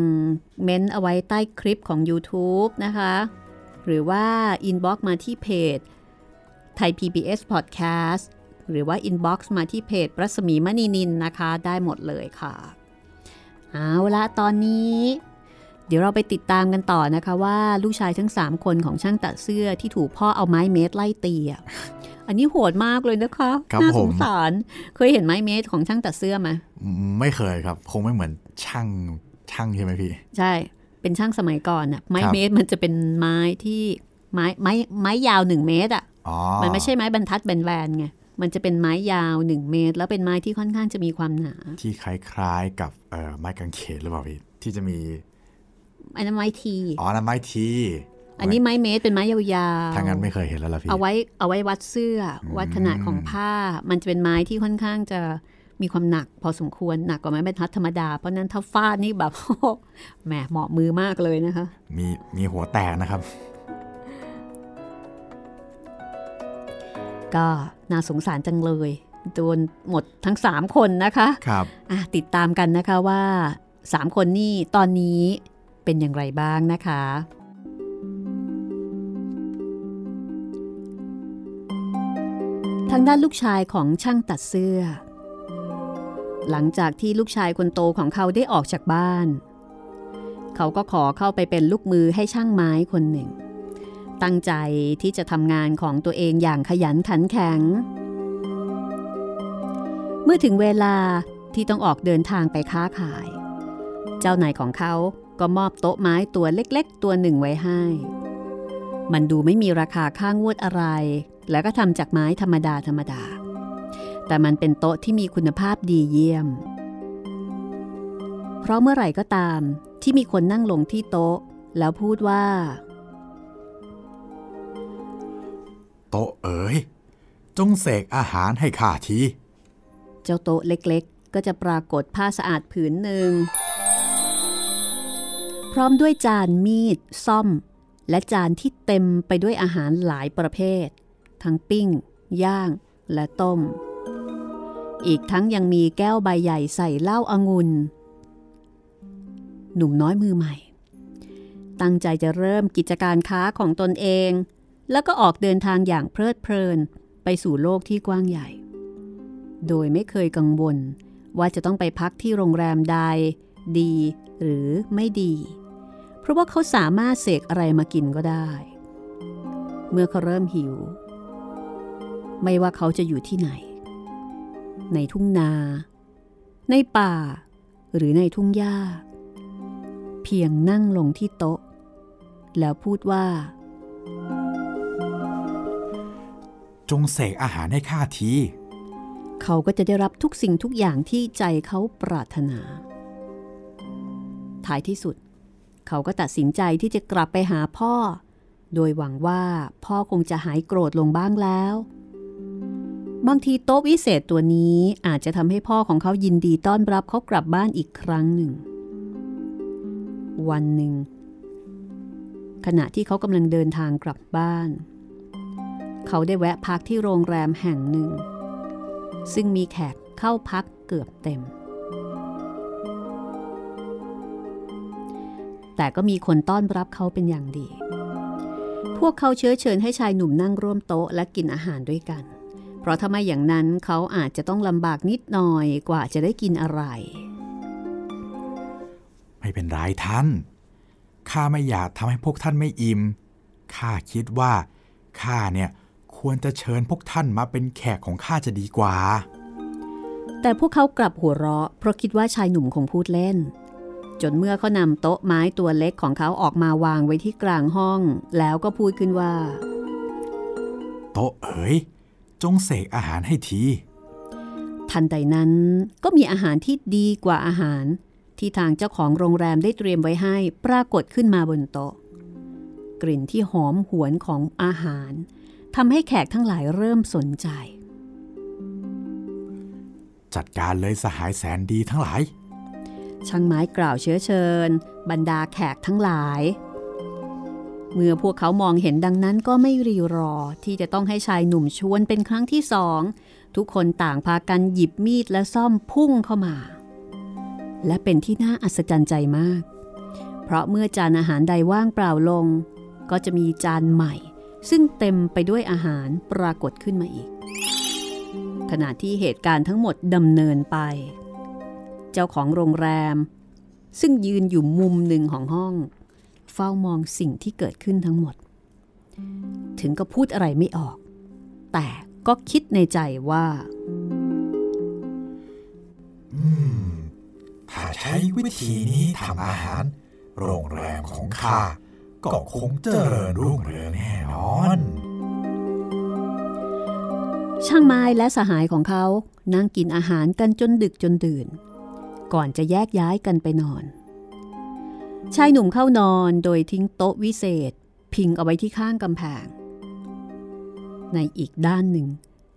เม้นต์เอาไว้ใต้คลิปของ YouTube นะคะ หรือว่า inbox มาที่เพจไทย PBS Podcast หรือว่า inbox มาที่เพจรัศมีมณีนินนะคะ ได้หมดเลยค่ะ เอาละตอนนี้ เดี๋ยวเราไปติดตามกันต่อนะคะว่าลูกชายทั้ง 3 คนของช่างตัดเสื้อที่ถูกพ่อเอาไม้เมตรไล่ตีอะอันนี้โหดมากเลยนะคะครับน่าผสมงสารเคยเห็นไม้เมตรของช่างตัดเสื้อไหมไม่เคยครับ คงไม่เหมือนช่างช่างใช่ไหมพี่ ใช่ เป็นช่างสมัยก่อนอะไม้ครับเมตรมันจะเป็นไม้ที่ไม้ไม้ไม้ยาวหนึ่งเมตรอะอ๋อมันไม่ใช่ไม้บรรทัดแบนๆไงมันจะเป็นไม้ยาวหนึ่งเมตร แล้วเป็นไม้ที่ค่อนข้างจะมีความหนา ที่คล้ายๆกับเอ่อไม้กางเขนหรือเปล่าพี่ที่จะมี อันนั้นไม้ทีอ๋อนั่นไม้ทีอันนี้ไม้เมตรเป็นไม้ยาวๆถ้างั้นไม่เคยเห็นแล้วล่ะพี่ เอาไว้เอาไว้วัดเสื้ออวัดขนาดของผ้า มันจะเป็นไม้ที่ค่อนข้างจะมีความหนักพอสมควรหนักกว่าไม้บรรทัดธรรมดา เพราะฉะนั้นถ้าฟาดนี่แบบแหมเหมาะมือมากเลยนะคะ มีมีหัวแตกนะครับ ก็น่าสงสารจังเลยโดนหมดทั้ง 3 คนนะคะ ครับอะติดตามกันนะคะว่า 3 คนนี่ตอนนี้ เป็นอย่างไรบ้างนะคะ ทางด้านลูกชายของช่างตัดเสื้อ หลังจากที่ลูกชายคนโตของเขาได้ออกจากบ้าน เขาก็ขอเข้าไปเป็นลูกมือให้ช่างไม้คนหนึ่ง ตั้งใจที่จะทำงานของตัวเองอย่างขยันขันแข็ง เมื่อถึงเวลาที่ต้องออกเดินทางไปค้าขาย เจ้านายของเขา ก็มอบโต๊ะไม้ตัวเล็กๆ ตัวหนึ่งไว้ให้ มันดูไม่มีราคาค่างวดอะไร แล้วก็ทำจากไม้ธรรมดาธรรมดา แต่มันเป็นโต๊ะที่มีคุณภาพดีเยี่ยม เพราะเมื่อไหร่ก็ตามที่มีคนนั่งลงที่โต๊ะ แล้วพูดว่า โต๊ะเอ๋ยจงเสกอาหารให้ข้าที เจ้าโต๊ะเล็กๆ ก็จะปรากฏผ้าสะอาดผืนหนึ่งพ ร้อมด้วยจานมีด ซ่อม และจานที่เต็มไปด้วยอาหารหลายประเภท ทั้งปิ้ง ย่าง และต้ม อีกทั้งยังมีแก้วใบใหญ่ใส่เหล้าอางุ่นหนุ่มน้อยมือใหม่ ตั้งใจจะเริ่มกิจการค้าของตนเอง แล้วก็ออกเดินทางอย่างเพลิดเพลินไปสู่โลกที่กว้างใหญ่ โดยไม่เคยกังวลว่าจะต้องไปพักที่โรงแรมใด ดีหรือไม่ดี ราะว่าเขาสามารถเสกอะไรมากินก็ได้ เมื่อเขาเริ่มหิว ไม่ว่าเขาจะอยู่ที่ไหน ในทุ่งนา ในป่า หรือในทุ่งหญ้า เพียงนั่งลงที่โต๊ะ แล้วพูดว่า จงเสกอาหารให้ข้าทีเขาก็จะได้รับทุกสิ่งทุกอย่างที่ใจเขาปรารถนา ท้ายที่สุด เขาก็ตัดสินใจที่จะกลับไปหาพ่อ โดยหวังว่าพ่อคงจะหายโกรธลงบ้างแล้ว บางทีโต๊ะวิเศษตัวนี้อาจจะทำให้พ่อของเขายินดีต้อนรับเขากลับบ้านอีกครั้งหนึ่ง วันหนึ่ง ขณะที่เขากำลังเดินทางกลับบ้าน เขาได้แวะพักที่โรงแรมแห่งหนึ่ง ซึ่งมีแขกเข้าพักเกือบเต็ม แต่ก็มีคนต้อนรับเขาเป็นอย่างดี พวกเขาเชื้อเชิญให้ชายหนุ่มนั่งร่วมโต๊ะและกินอาหารด้วยกัน เพราะถ้าไม่อย่างนั้นเขาอาจจะต้องลำบากนิดหน่อยกว่าจะได้กินอะไร ไม่เป็นไรท่าน ข้าไม่อยากทำให้พวกท่านไม่อิ่ม ข้าคิดว่าข้าเนี่ยควรจะเชิญพวกท่านมาเป็นแขกของข้าจะดีกว่า แต่พวกเขากลับหัวเราะ เพราะคิดว่าชายหนุ่มคงพูดเล่น จนเมื่อเขานำโต๊ะไม้ตัวเล็กของเขาออกมาวางไว้ที่กลางห้อง แล้วก็พูดขึ้นว่า โต๊ะเอ๋ยจงเสกอาหารให้ที ทันใดนั้นก็มีอาหารที่ดีกว่าอาหาร ที่ทางเจ้าของโรงแรมได้เตรียมไว้ให้ปรากฏขึ้นมาบนโต๊ะ กลิ่นที่หอมหวนของอาหารทำให้แขกทั้งหลายเริ่มสนใจ จัดการเลยสหายแสนดีทั้งหลาย ช่างไม้กล่าวเชื้อเชิญ บรรดาแขกทั้งหลาย เมื่อพวกเขามองเห็นดังนั้นก็ไม่รีรอที่จะต้องให้ชายหนุ่มชวนเป็นครั้งที่สองทุกคนต่างพากันหยิบมีดและซ่อมพุ่งเข้ามา และเป็นที่น่าอัศจรรย์ใจมาก เพราะเมื่อจานอาหารใดว่างเปล่าลง ก็จะมีจานใหม่ ซึ่งเต็มไปด้วยอาหารปรากฏขึ้นมาอีก ขณะที่เหตุการณ์ทั้งหมดดำเนินไป เจ้าของโรงแรม ซึ่งยืนอยู่มุมหนึ่งของห้อง เฝ้ามองสิ่งที่เกิดขึ้นทั้งหมด ถึงก็พูดอะไรไม่ออก แต่ก็คิดในใจว่าถ้าใช้วิธีนี้ทำอาหาร โรงแรมของข้าก็คงเจริญรุ่งเรืองแน่นอน ช่างไม้และสหายของเขานั่งกินอาหารกันจนดึกจนดื่น ก่อนจะแยกย้ายกันไปนอน ชายหนุ่มเข้านอนโดยทิ้งโต๊ะวิเศษ พิงเอาไว้ที่ข้างกำแพง ในอีกด้านหนึ่ง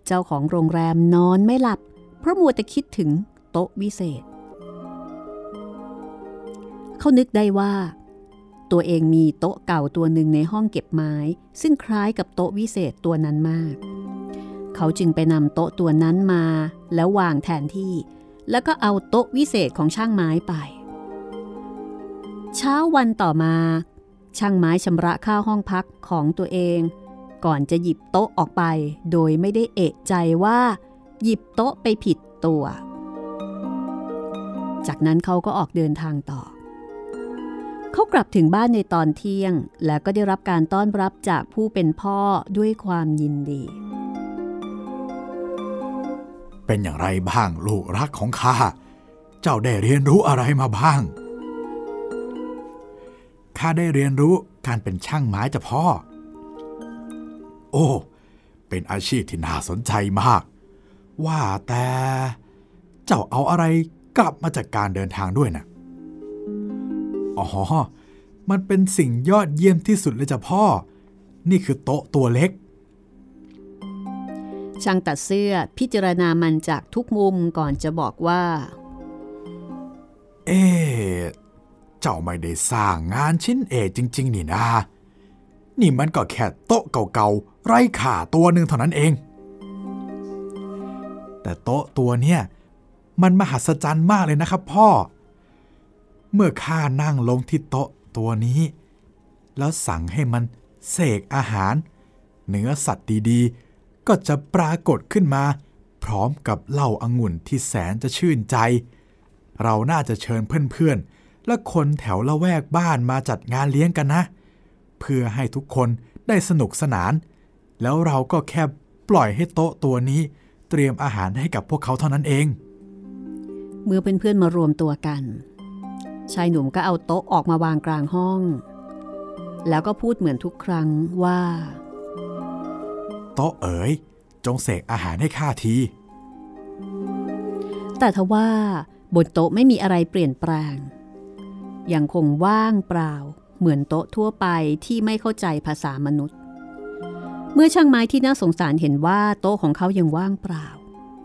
เจ้าของโรงแรมนอนไม่หลับ เพราะมัวแต่คิดถึงโต๊ะวิเศษ เขานึกได้ว่า ตัวเองมีโต๊ะเก่าตัวหนึ่งในห้องเก็บไม้ ซึ่งคล้ายกับโต๊ะวิเศษตัวนั้นมาก เขาจึงไปนำโต๊ะตัวนั้นมาแล้ววางแทนที่ แล้วก็เอาโต๊ะวิเศษของช่างไม้ไป เช้าวันต่อมา ช่างไม้ชำระค่าห้องพักของตัวเอง ก่อนจะหยิบโต๊ะออกไปโดยไม่ได้เอะใจว่า หยิบโต๊ะไปผิดตัว จากนั้นเขาก็ออกเดินทางต่อ เขากลับถึงบ้านในตอนเที่ยง แล้วก็ได้รับการต้อนรับจากผู้เป็นพ่อด้วยความยินดี เป็นอย่างไรบ้างลูกรักของข้า เจ้าได้เรียนรู้อะไรมาบ้าง ข้าได้เรียนรู้การเป็นช่างไม้จ้ะพ่อ โอ้ เป็นอาชีพที่น่าสนใจมาก ว่าแต่เจ้าเอาอะไรกลับมาจากการเดินทางด้วยนะอ๋อ มันเป็นสิ่งยอดเยี่ยมที่สุดเลยจ้ะพ่อ นี่คือโต๊ะตัวเล็ก ช่างตัดเสื้อพิจารณามันจากทุกมุมก่อนจะบอกว่า เอ๊ะเจ้าไม่ได้สร้างงานชิ้นเอกจริง ๆ นี่นะ นี่มันก็แค่โต๊ะเก่าๆ ไร้ค่าตัวหนึ่งเท่านั้นเอง แต่โต๊ะตัวเนี้ยมันมหัศจรรย์มากเลยนะครับพ่อ เมื่อข้านั่งลงที่โต๊ะตัวนี้ แล้วสั่งให้มันเสกอาหาร เนื้อสัตว์ดีๆ ก็จะปรากฏขึ้นมา พร้อมกับเหล้าอางุ่นที่แสนจะชื่นใจ เราน่าจะเชิญเพื่อนๆ และคนแถวละแวกบ้านมาจัดงานเลี้ยงกันนะ เพื่อให้ทุกคนได้สนุกสนาน แล้วเราก็แค่ปล่อยให้โต๊ะตัวนี้เตรียมอาหารให้กับพวกเขาเท่านั้นเอง เมื่อเพื่อนๆมารวมตัวกัน ชายหนุ่มก็เอาโต๊ะออกมาวางกลางห้อง แล้วก็พูดเหมือนทุกครั้งว่า โต๊ะเอ๋ย จงเสกอาหารให้ข้าที แต่ทว่าบนโต๊ะไม่มีอะไรเปลี่ยนแปลง ยังคงว่างเปล่า เหมือนโต๊ะทั่วไปที่ไม่เข้าใจภาษามนุษย์ เมื่อช่างไม้ที่น่าสงสารเห็นว่าโต๊ะของเขายังว่างเปล่า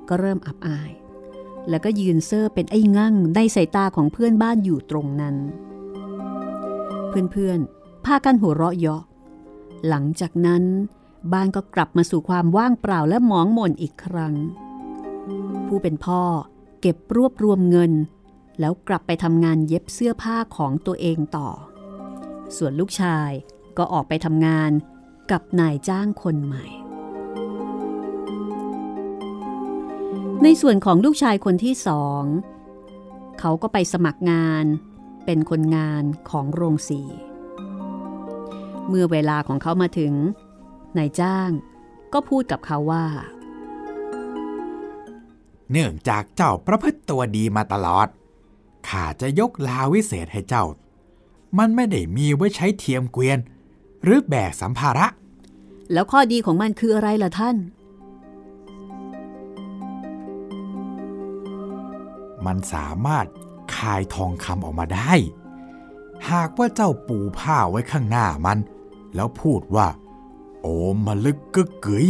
ก็เริ่มอับอาย แล้วก็ยืนเซอร์เป็นไอ้งั่งในสายตาของเพื่อนบ้านอยู่ตรงนั้น เพื่อนๆพากันหัวเราะเยาะหลังจากนั้น บ้านก็กลับมาสู่ความว่างเปล่าและหมองหม่นอีกครั้ง ผู้เป็นพ่อเก็บรวบรวมเงิน แล้วกลับไปทำงานเย็บเสื้อผ้าของตัวเองต่อ ส่วนลูกชายก็ออกไปทำงานกับนายจ้างคนใหม่ ในส่วนของลูกชายคนที่สอง เขาก็ไปสมัครงานเป็นคนงานของโรงสี เมื่อเวลาของเขามาถึง นายจ้าง ก็พูดกับเขาว่า เนื่องจากเจ้าประพฤติตัวดีมาตลอด ข้าจะยกลาวิเศษให้เจ้า มันไม่ได้มีไว้ใช้เทียมเกวียน หรือแบกสัมภาระ แล้วข้อดีของมันคืออะไรล่ะท่าน มันสามารถคายทองคำออกมาได้ หากว่าเจ้าปูผ้าไว้ข้างหน้ามัน แล้วพูดว่าโอ มมาลึกกึกกึย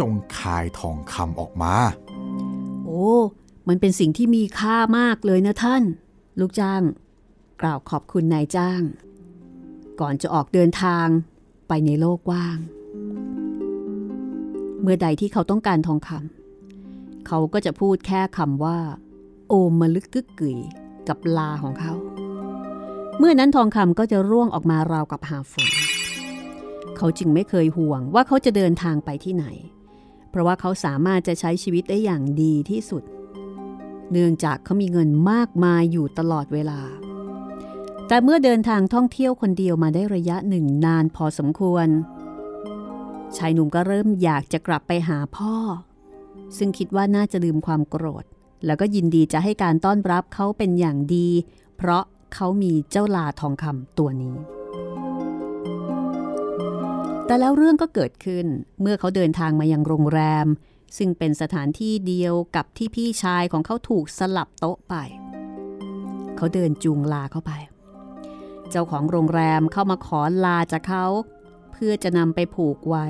จงคายทองคำออกมา โอ้ มันเป็นสิ่งที่มีค่ามากเลยนะท่าน ลูกจ้าง กล่าวขอบคุณนายจ้าง ก่อนจะออกเดินทางไปในโลกกว้าง เมื่อใดที่เขาต้องการทองคำเขาก็จะพูดแค่คำว่า โอมมาลึกกึกกึยกับลาของเขา เมื่อนั้นทองคำก็จะร่วงออกมาราวกับหาฝน เขาจึงไม่เคยห่วงว่าเขาจะเดินทางไปที่ไหน เพราะว่าเขาสามารถจะใช้ชีวิตได้อย่างดีที่สุด เนื่องจากเขามีเงินมากมายอยู่ตลอดเวลา แต่เมื่อเดินทางท่องเที่ยวคนเดียวมาได้ระยะหนึ่งนานพอสมควร ชายหนุ่มก็เริ่มอยากจะกลับไปหาพ่อ ซึ่งคิดว่าน่าจะลืมความโกรธ แล้วก็ยินดีจะให้การต้อนรับเขาเป็นอย่างดี เพราะเขามีเจ้าลาทองคำตัวนี้ แต่แล้วเรื่องก็เกิดขึ้นเมื่อเขาเดินทางมายังโรงแรม ซึ่งเป็นสถานที่เดียวกับที่พี่ชายของเขาถูกสลับโต๊ะไป เขาเดินจูงลาเข้าไป เจ้าของโรงแรมเข้ามาขอลาจากเขา เพื่อจะนำไปผูกไว้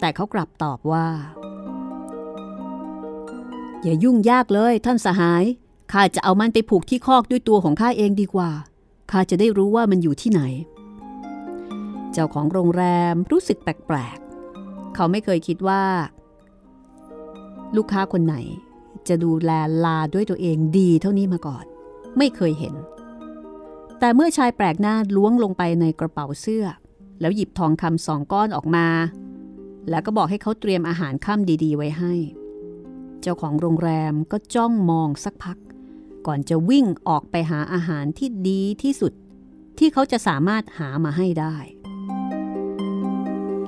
แต่เขากลับตอบว่า อย่ายุ่งยากเลยท่านสหายข้าจะเอามันไปผูกที่คอกด้วยตัวของข้าเองดีกว่าข้าจะได้รู้ว่ามันอยู่ที่ไหน เจ้าของโรงแรมรู้สึกแปลกๆ เขาไม่เคยคิดว่า ลูกค้าคนไหน จะดูแลลาด้วยตัวเองดีเท่านี้มาก่อน ไม่เคยเห็น แต่เมื่อชายแปลกหน้าล้วงลงไปในกระเป๋าเสื้อ แล้วหยิบทองคำสองก้อนออกมา แล้วก็บอกให้เขาเตรียมอาหารค่ำดีๆ ไว้ให้ เจ้าของโรงแรมก็จ้องมองสักพัก ก่อนจะวิ่งออกไปหาอาหารที่ดีที่สุดที่เขาจะสามารถหามาให้ได้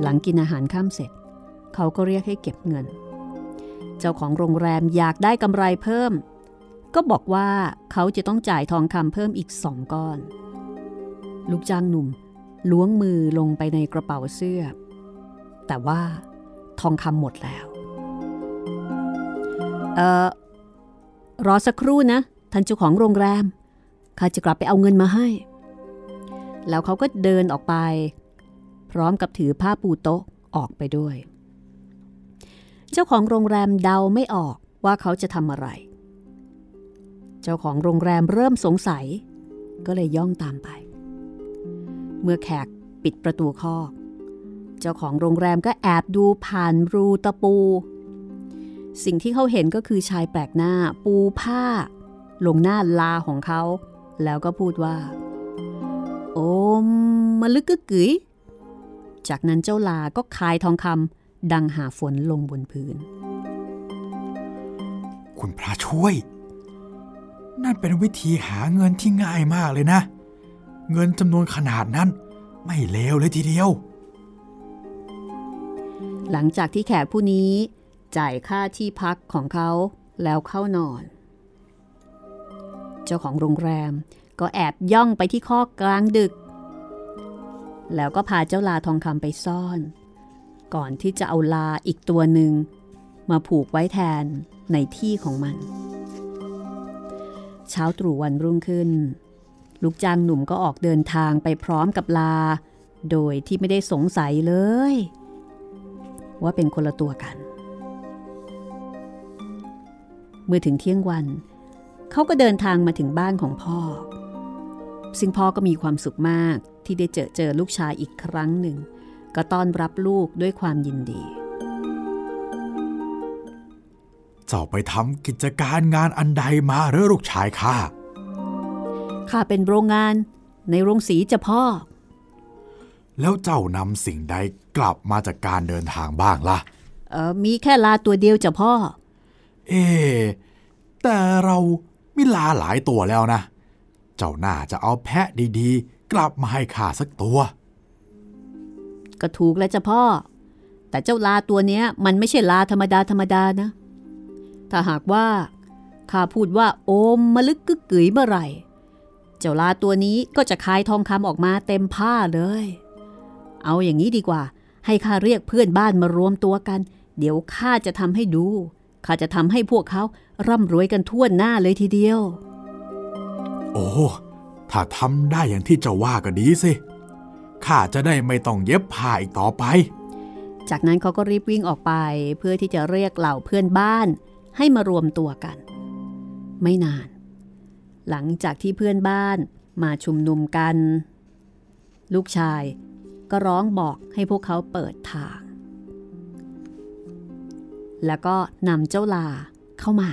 หลังกินอาหารค่ำเสร็จ เขาก็เรียกให้เก็บเงิน เจ้าของโรงแรมอยากได้กำไรเพิ่ม ก็บอกว่าเขาจะต้องจ่ายทองคำเพิ่มอีกสองก้อน ลูกจ้างหนุ่มล้วงมือลงไปในกระเป๋าเสื้อ แต่ว่าทองคำหมดแล้ว เอ่อรอสักครู่นะท่านเจ้าของโรงแรมข้าจะกลับไปเอาเงินมาให้ แล้วเขาก็เดินออกไป พร้อมกับถือผ้าปูโต๊ะออกไปด้วย เจ้าของโรงแรมเดาไม่ออกว่าเขาจะทำอะไร เจ้าของโรงแรมเริ่มสงสัย ก็เลยย่องตามไป เมื่อแขกปิดประตูคอกเจ้าของโรงแรมก็แอบดูผ่านรูตะปู สิ่งที่เขาเห็นก็คือชายแปลกหน้าปูผ้า ลงหน้าลาของเขา แล้วก็พูดว่า โอมมาลึกกึกกึ๋ย จากนั้นเจ้าลาก็คายทองคำดังหาฝนลงบนพื้น คุณพระช่วย นั่นเป็นวิธีหาเงินที่ง่ายมากเลยนะ เงินจำนวนขนาดนั้น ไม่เลวเลยทีเดียว หลังจากที่แขกผู้นี้จ่ายค่าที่พักของเขาแล้วเข้านอน เจ้าของโรงแรมก็แอบย่องไปที่ข้อกลางดึก แล้วก็พาเจ้าลาทองคำไปซ่อน ก่อนที่จะเอาลาอีกตัวหนึ่ง มาผูกไว้แทนในที่ของมัน เช้าตรู่วันรุ่งขึ้น ลูกจ้างหนุ่มก็ออกเดินทางไปพร้อมกับลา โดยที่ไม่ได้สงสัยเลย ว่าเป็นคนละตัวกัน เมื่อถึงเที่ยงวัน เขาก็เดินทางมาถึงบ้านของพ่อ ซึ่งพ่อก็มีความสุขมากที่ได้เจอเจอลูกชายอีกครั้งหนึ่ง ก็ต้อนรับลูกด้วยความยินดี เจ้าไปทำกิจการงานอันใดมาหรือลูกชายข้าข้าเป็นโรงงานในโรงสีจะพ่อ แล้วเจ้านำสิ่งใดกลับมาจากการเดินทางบ้างล่ะ เออมีแค่ลาตัวเดียวจะพ่อ เอ๊ะแต่เรามีลาหลายตัวแล้วนะ เจ้าหน่าจะเอาแพะดีๆ กลับมาให้ข้าสักตัว ก็ถูกแล้วจ้ะพ่อ แต่เจ้าลาตัวเนี้ย มันไม่ใช่ลาธรรมดาธรรมดานะ ถ้าหากว่าข้าพูดว่าโอมมลึกกึกกึ๋ยเมื่อไหร่ เจ้าลาตัวนี้ก็จะคายทองคำออกมาเต็มผ้าเลย เอาอย่างนี้ดีกว่า ให้ข้าเรียกเพื่อนบ้านมารวมตัวกัน เดี๋ยวข้าจะทำให้ดูข้าจะทำให้พวกเขาร่ำรวยกันทั่วหน้าเลยทีเดียว โอ้ ถ้าทำได้อย่างที่เจ้าว่าก็ดีสิ ข้าจะได้ไม่ต้องเย็บผ้าอีกต่อไป จากนั้นเขาก็รีบวิ่งออกไปเพื่อที่จะเรียกเหล่าเพื่อนบ้านให้มารวมตัวกัน ไม่นาน หลังจากที่เพื่อนบ้านมาชุมนุมกัน ลูกชายก็ร้องบอกให้พวกเขาเปิดทาง แล้วก็นำเจ้าลาเข้ามา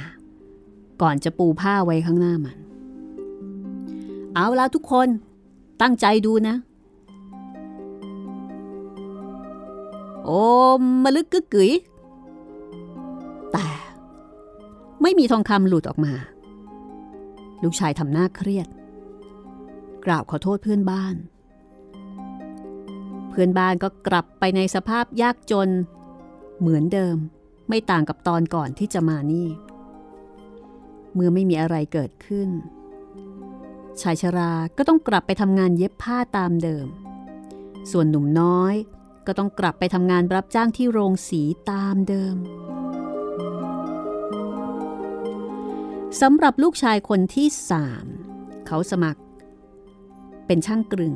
ก่อนจะปูผ้าไว้ข้างหน้ามัน เอาแล้วทุกคนตั้งใจดูนะ โอมมลึกกึกกึ๋ยแต่ไม่มีทองคำหลุดออกมา ลูกชายทำหน้าเครียดกราบขอโทษเพื่อนบ้าน เพื่อนบ้านก็กลับไปในสภาพยากจน เหมือนเดิมไม่ต่างกับตอนก่อนที่จะมานี่ เมื่อไม่มีอะไรเกิดขึ้น ชายชราก็ต้องกลับไปทำงานเย็บผ้าตามเดิม ส่วนหนุ่มน้อยก็ต้องกลับไปทำงานรับจ้างที่โรงสีตามเดิมสำหรับลูกชายคนที่สามเขาสมัคร เป็นช่างกลึง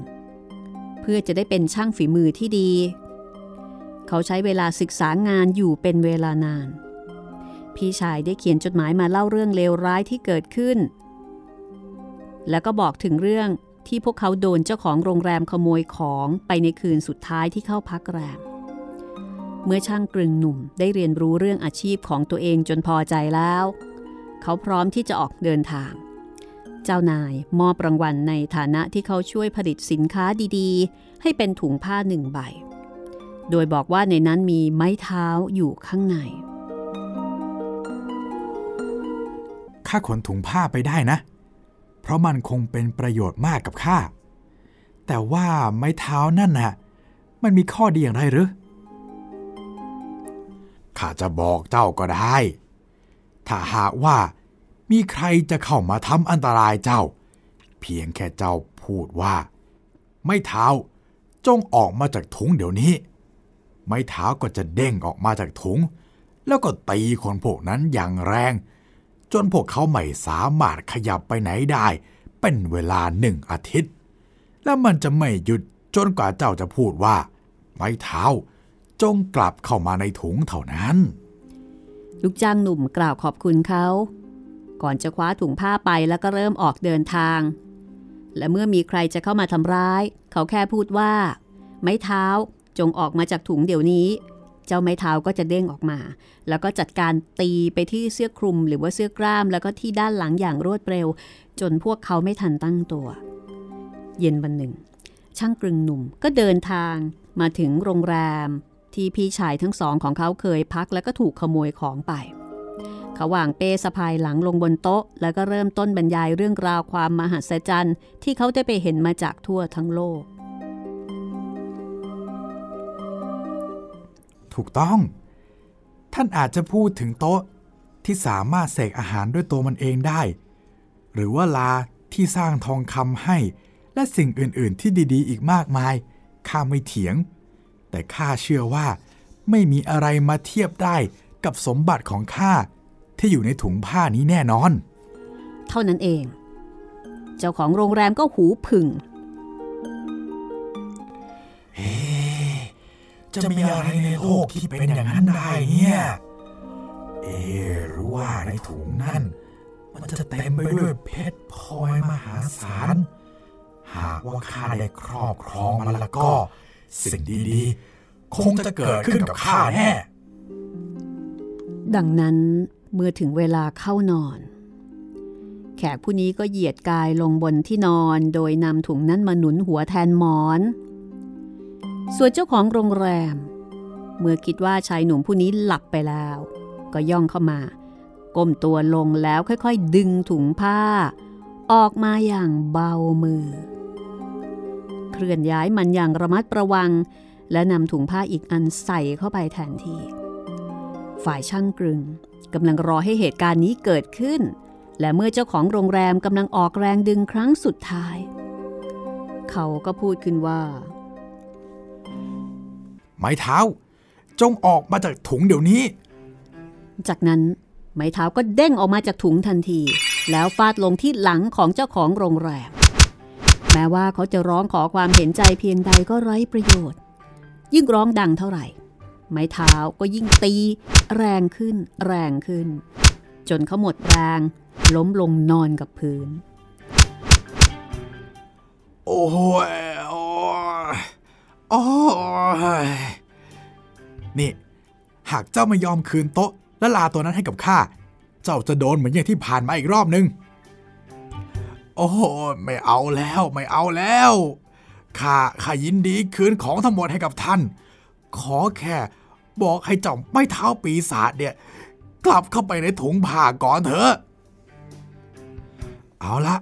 เพื่อจะได้เป็นช่างฝีมือที่ดี เขาใช้เวลาศึกษางานอยู่เป็นเวลานาน พี่ชายได้เขียนจดหมายมาเล่าเรื่องเลวร้ายที่เกิดขึ้น แล้วก็บอกถึงเรื่องที่พวกเขาโดนเจ้าของโรงแรมขโมยของไปในคืนสุดท้ายที่เข้าพักแรม เมื่อช่างกลึงหนุ่มได้เรียนรู้เรื่องอาชีพของตัวเองจนพอใจแล้ว เขาพร้อมที่จะออกเดินทาง เจ้านายมอบรางวัลในฐานะที่เขาช่วยผลิตสินค้าดีๆ ให้เป็นถุงผ้าหนึ่งใบ โดยบอกว่าในนั้นมีไม้เท้าอยู่ข้างในข้าขนถุงผ้าไปได้นะ เพราะมันคงเป็นประโยชน์มากกับข้า แต่ว่าไม้เท้านั่นน่ะ มันมีข้อดีอย่างไรหรือ ข้าจะบอกเจ้าก็ได้ ถ้าหากว่ามีใครจะเข้ามาทำอันตรายเจ้า เพียงแค่เจ้าพูดว่า ไม่เท้าจงออกมาจากถุงเดี๋ยวนี้ ไม้เท้าก็จะเด้งออกมาจากถุง แล้วก็ตีคนพวกนั้นอย่างแรง จนพวกเขาไม่สามารถขยับไปไหนได้ เป็นเวลาหนึ่งอาทิตย์ แล้วมันจะไม่หยุดจนกว่าเจ้าจะพูดว่า ไม้เท้า จงกลับเข้ามาในถุงเท่านั้น ลูกจ้างหนุ่มกล่าวขอบคุณเขา ก่อนจะคว้าถุงผ้าไปแล้วก็เริ่มออกเดินทาง และเมื่อมีใครจะเข้ามาทำร้าย เขาแค่พูดว่า ไม้เท้าจงออกมาจากถุงเดี๋ยวนี้ เจ้าไม้เท้าก็จะเด้งออกมา แล้วก็จัดการตีไปที่เสื้อคลุมหรือว่าเสื้อกล้าม แล้วก็ที่ด้านหลังอย่างรวดเร็ว จนพวกเขาไม่ทันตั้งตัว เย็นวันหนึ่ง ช่างกรึงหนุ่มก็เดินทางมาถึงโรงแรม ที่พี่ชายทั้งสองของเขาเคยพักแล้วก็ถูกขโมยของไปเขาวางเป้สะพายหลังลงบนโต๊ะ แล้วก็เริ่มต้นบรรยายเรื่องราวความมหัศจรรย์ ที่เขาได้ไปเห็นมาจากทั่วทั้งโลก ถูกต้อง ท่านอาจจะพูดถึงโต๊ะที่สามารถเสกอาหารด้วยตัวมันเองได้ หรือว่าลาที่สร้างทองคำให้ และสิ่งอื่น ๆ ที่ดีๆ อีกมากมาย ข้าไม่เถียง แต่ข้าเชื่อว่า ไม่มีอะไรมาเทียบได้กับสมบัติของข้าที่อยู่ในถุงผ้านี้แน่นอน เท่านั้นเอง เจ้าของโรงแรมก็หูผึ่ง จะมีอะไรในโลกที่เป็นอย่างนั้นได้เนี่ย เอหรือว่าในถุงนั่น มันจะเต็มไปด้วยเพชรพลอยมหาศาล หากว่าข้าได้ครอบครองมันแล้วก็ สิ่งดีๆ คงจะเกิดขึ้นกับข้าแน่ ดังนั้นเมื่อถึงเวลาเข้านอน แขกผู้นี้ก็เหยียดกายลงบนที่นอนโดยนำถุงนั้นมาหนุนหัวแทนหมอน ส่วนเจ้าของโรงแรม เมื่อคิดว่าชายหนุ่มผู้นี้หลับไปแล้ว ก็ย่องเข้ามา ก้มตัวลงแล้วค่อยๆ ดึงถุงผ้า ออกมาอย่างเบามือ เคลื่อนย้ายมันอย่างระมัดระวัง และนำถุงผ้าอีกอันใส่เข้าไปแทนที่ ฝ่ายช่างกรึงกำลังรอให้เหตุการณ์นี้เกิดขึ้น และเมื่อเจ้าของโรงแรมกำลังออกแรงดึงครั้งสุดท้าย เขาก็พูดขึ้นว่า ไม้เท้า จงออกมาจากถุงเดี๋ยวนี้ จากนั้นไม้เท้าก็เด้งออกมาจากถุงทันที แล้วฟาดลงที่หลังของเจ้าของโรงแรม แม้ว่าเขาจะร้องขอความเห็นใจเพียงใดก็ไร้ประโยชน์ ยิ่งร้องดังเท่าไหร่ ไม้เท้าก็ยิ่งตี แรงขึ้น แรงขึ้น จนเขาหมดแรงล้มลงนอนกับพื้น โอ้ยโอ้ย โอ้ยนี่ หากเจ้าไม่ยอมคืนโต๊ะ และลาตัวนั้นให้กับข้า เจ้าจะโดนเหมือนอย่างที่ผ่านมาอีกรอบนึง โอ้ไม่เอาแล้วไม่เอาแล้วข้าข้ายินดีคืนของทั้งหมดให้กับท่าน ขอแค่บอกให้เจ้าไม่เท้าปีศาจเนี่ย กลับเข้าไปในถุงผ้าก่อนเถอะ เอาละ